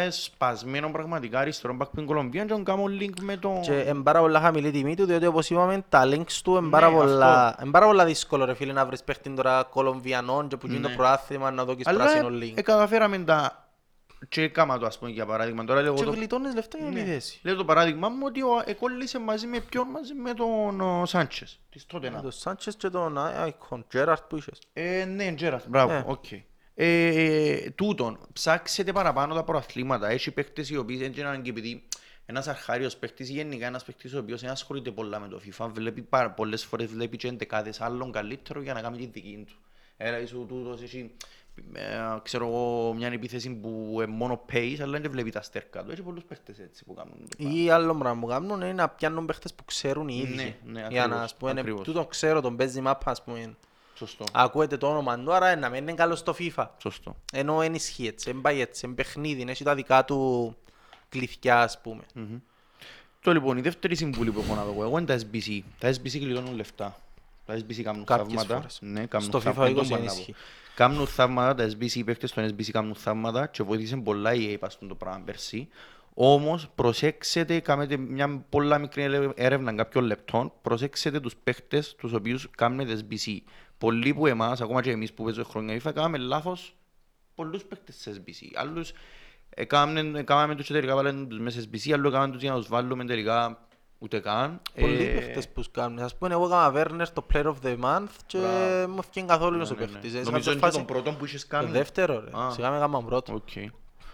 σπασμένο πραγματικά αριστερό back στην Κολομβία και να τον κάνω link με το... Και είναι πάρα πολλά χαμηλή τιμή του, διότι όπως είπαμε, τα links του είναι πάρα, Ναι, πολλά... είναι πάρα πολλά δύσκολο ρε φίλε να βρεις παίχτη τώρα Κολομβιανών και που γίνει το Ναι. προάθλημα να δω και Αλλά πράσινο ε, link. ε, καταφέραμε τα... Και έκαμα το ας πούμε για παράδειγμα. Τώρα λέω Και το... γλιτώνεις λεφτά για Ναι. επίθεση. Λέω το παράδειγμα μου ότι ο- εκόλλησε μαζί με ποιον, μαζί με τον ο, Σάντσες. Της τότε Με τον Σάντσες και τον Άικον, Τζέραρτ που είχες. Ε, ναι, Τζέραρτ, μπράβο, Ναι. οκ. Ε, τούτον, ψάξετε παραπάνω τα προαθλήματα. Έχει παίκτες οι οποίοι δεν γίνανε και επειδή ένας αρχάριος παίκτης ή γενικά ένας παίκτης ο οποίος δεν ασχολείται πολλά με το FIFA, βλέπει πάρα, πολλές φορές βλέπει και εντεκάδες άλλων καλύτερο για να κάνει τη δική του. Έλα, σου τούτος έχει, ε, ξέρω εγώ, μια επίθεση που είναι μόνο pace, αλλά δεν βλέπει τα στέρκα του. Έχει πολλούς παίκτες έτσι που κάνουν. το πράγμα. Ή άλλο πράγμα που κάνουν είναι να πιάνουν παίχτες που ξέρουν οι ίδιοι. Ναι, ναι, Για να ακριβώς, ας πούμε, ακριβώς. τούτον ξέρω, τον παίζει μάπα ας πούμε. Σωστό, Ακούετε το όνομα του, άρα να μην είναι καλός στο FIFA. σωστό. Ενώ δεν ισχύει έτσι, δεν πάει έτσι, είναι παιχνίδι, έχει τα δικά του κλειθιά ας πούμε. Το λοιπόν, η δεύτερη συμβουλή που έχω να δω εγώ είναι τα SBC. Τα SBC κλειδώνουν λεφτά. Τα SBC κάνουν Κάποιες θαύματα. φορές. Ναι, κάνουν Στο FIFA θαύματα, 20 δεν μπορεί να ισχύει. πω. Κάνουν θαύματα, τα SBC, οι παίκτες των SBC κάνουν θαύματα και βοήθησαν πολλά η EA στον το πράγμα πέρσι. Όμως προσέξτε, κάνετε μια πολλά μικρή έρευ- έρευνα κάποιων λεπτών, προσέξτε τους παίκτες τους οποίους κάνουν τα SBC. Πολλοί που εμάς, ακόμα και εμείς που παίζουμε χρόνια FIFA, κάναμε λάθος πολλούς παίκτες σε SBC. Άλλους έκαναμε, έκαναμε τους και τελικά βάλαμε τους μέσα σε SBC, άλλους έκαναμε τους για να τους βάλουμε τελικά ούτε καν. Πολλοί Ε, παίχτες που κάνουν. Ας πούμε, εγώ έκανα Βέρνερ το Player of the Month και Μπράβο. μου έφυγε καθόλου ναι, ο ναι, ναι. παίχτης. Ε, σε Νομίζω κάποια είναι και φάση- τον πρώτον που είχες Το κάνει. δεύτερο ρε, Α. σιγά με έκαναν πρώτο. Οκ.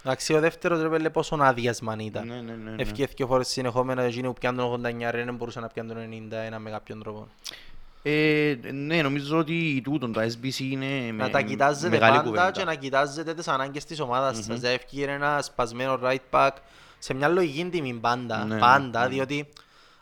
Εντάξει, ο δεύτερος ρε πελλέ πόσο άδειασμαν ήταν. Ναι, ναι, ναι, ναι. Ευκαιρία δύο φορές συνεχόμενα, εκείνοι που πιάνουν 89 ρε, δεν μπορούσαν να πιάνουν 91 με κάποιον τρόπο. Ε, ναι, νομίζω ότι τούτον, τα SBC είναι Να με- τα κοιτάζετε μεγάλη πάντα κουβέντα. και να κοιτάζετε τις ανάγκες της ομάδας σας. Δηλαδή ευκαιρία ένας σπασμένος right back σε μια λογική τιμή πάντα, Ναι, πάντα, ναι. διότι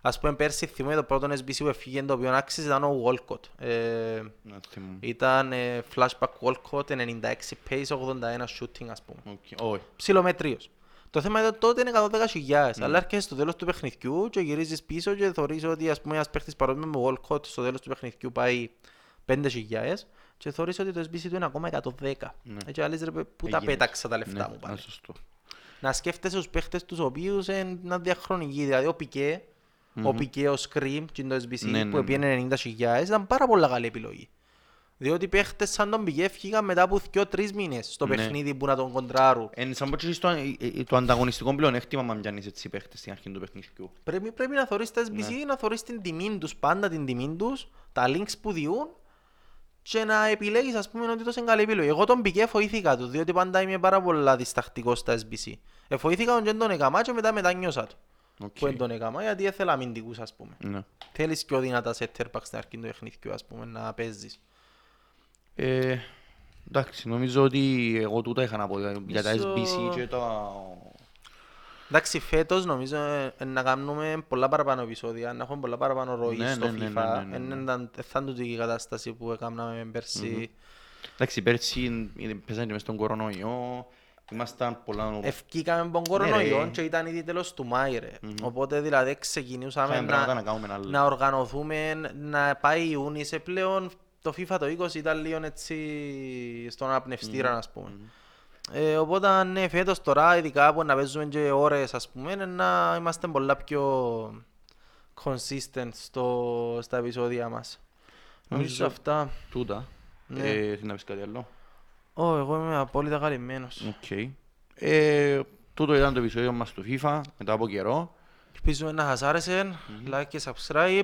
ας πούμε πέρσι θυμούμε το πρώτο SBC που έφυγε το οποίο άξιζε ήταν ο Walcott. Ε, Να θυμούμαι. Ήταν ε, flashback Walcott 96 pace 81 shooting ας πούμε. Οκ. Όχι. Ψιλομέτριος. Το θέμα ήταν τότε είναι 110.000, Ναι. αλλά έρχεσαι στο τέλος του παιχνιδιού και γυρίζεις πίσω και θεωρείς ότι ας πούμε ένας παίχτης παρόμοιο με Walcott στο τέλος του παιχνιδιού πάει 5.000 και θεωρείς ότι το SBC του είναι ακόμα 110. Ναι. Έτσι άλλες ρε πού τα Έγινες. πέταξα τα λεφτά Ναι, μου ναι, πάλι. σωστό. Να σκέφτεσαι τους παίχτες τους οποίους είναι διαχρονικοί, δηλαδή ο Πικέ, ο Πικέ, ο Scream και το SBC Ναι, ναι, που ναι. πήγαινε 90.000 ήταν πάρα πολλά καλή επιλογή. Διότι παίχτες σαν τον Πικέ έφυγαν μετά από 2-3 μήνες στο Ναι. παιχνίδι που να τον κοντράρουν. Εν σαν πως και στο, ε, ε, το ανταγωνιστικό πλεονέκτημα μα πιάνεις έτσι παίχτες στην αρχή του παιχνιδιού. Πρέπει, πρέπει να θωρείς τα SBC, Ναι. να θωρείς την τιμή τους, πάντα την τιμή τους, τα links που διούν και να επιλέγεις ας πούμε ότι τόσο είναι καλή επιλογή. Εγώ τον Πικέ φοήθηκα του, διότι πάντα είμαι πάρα πολλά διστακτικός στα SBC. Εφοήθηκα τον και δεν τον έκαμα και μετά μετανιώσα του. Οκ. Που δεν τον έκαμα γιατί έθελα αμυντικούς ας πούμε. Ναι. Θέλεις πιο δυνατά center back στην αρχή του παιχνιδιού ας πούμε να παίζεις. Ε, εντάξει, νομίζω ότι εγώ τούτα είχα να πω για τα Νομίζω- SBC και τα... Εντάξει, φέτος νομίζω ε, ε, να κάνουμε πολλά παραπάνω επεισόδια, να έχουμε πολλά παραπάνω ροή Ναι, στο ναι, ναι, FIFA. ναι, ναι, ναι. Εν ήταν- ε, θα είναι τούτη η κατάσταση που έκαναμε πέρσι. Εντάξει, πέρσι ε, παίζανε και μες στον κορονοϊό, ήμασταν πολλά... Ευκήκαμε από τον Ναι, κορονοϊό ρε. και ήταν ήδη τέλος του Μάη ρε. Οπότε δηλαδή ξεκινούσαμε Είχαμε πράγματα να, να κάνουμε άλλο. να οργανωθούμε, να πάει Ιούνι σε πλέον το FIFA το 20 ήταν λίγο έτσι στον αναπνευστήρα ας πούμε. Ε, οπότε ναι, φέτος τώρα ειδικά που να παίζουμε και ώρες ας πούμε είναι να είμαστε πολλά πιο consistent στο, στα επεισόδια μας. Νομίζω Νομίζω- αυτά. Τούτα. Ναι. Ε, θέλεις να πεις κάτι άλλο; Ω, εγώ είμαι απόλυτα καλυμμένος. Οκ. Ε, τούτο ήταν το επεισόδιο μας του FIFA μετά από καιρό. Ελπίζουμε να σας άρεσε. Like και subscribe.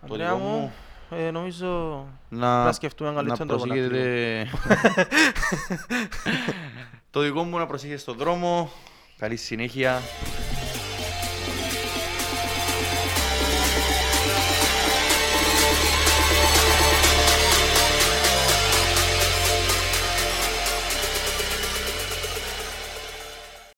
Ανδρέα δικό μου, μου. ε, νομίζω Να, να σκεφτούμε να καλύτερο τρόπο να φύγουμε. προσέχετε... το δικό μου να προσέχετε στον δρόμο. Καλή συνέχεια.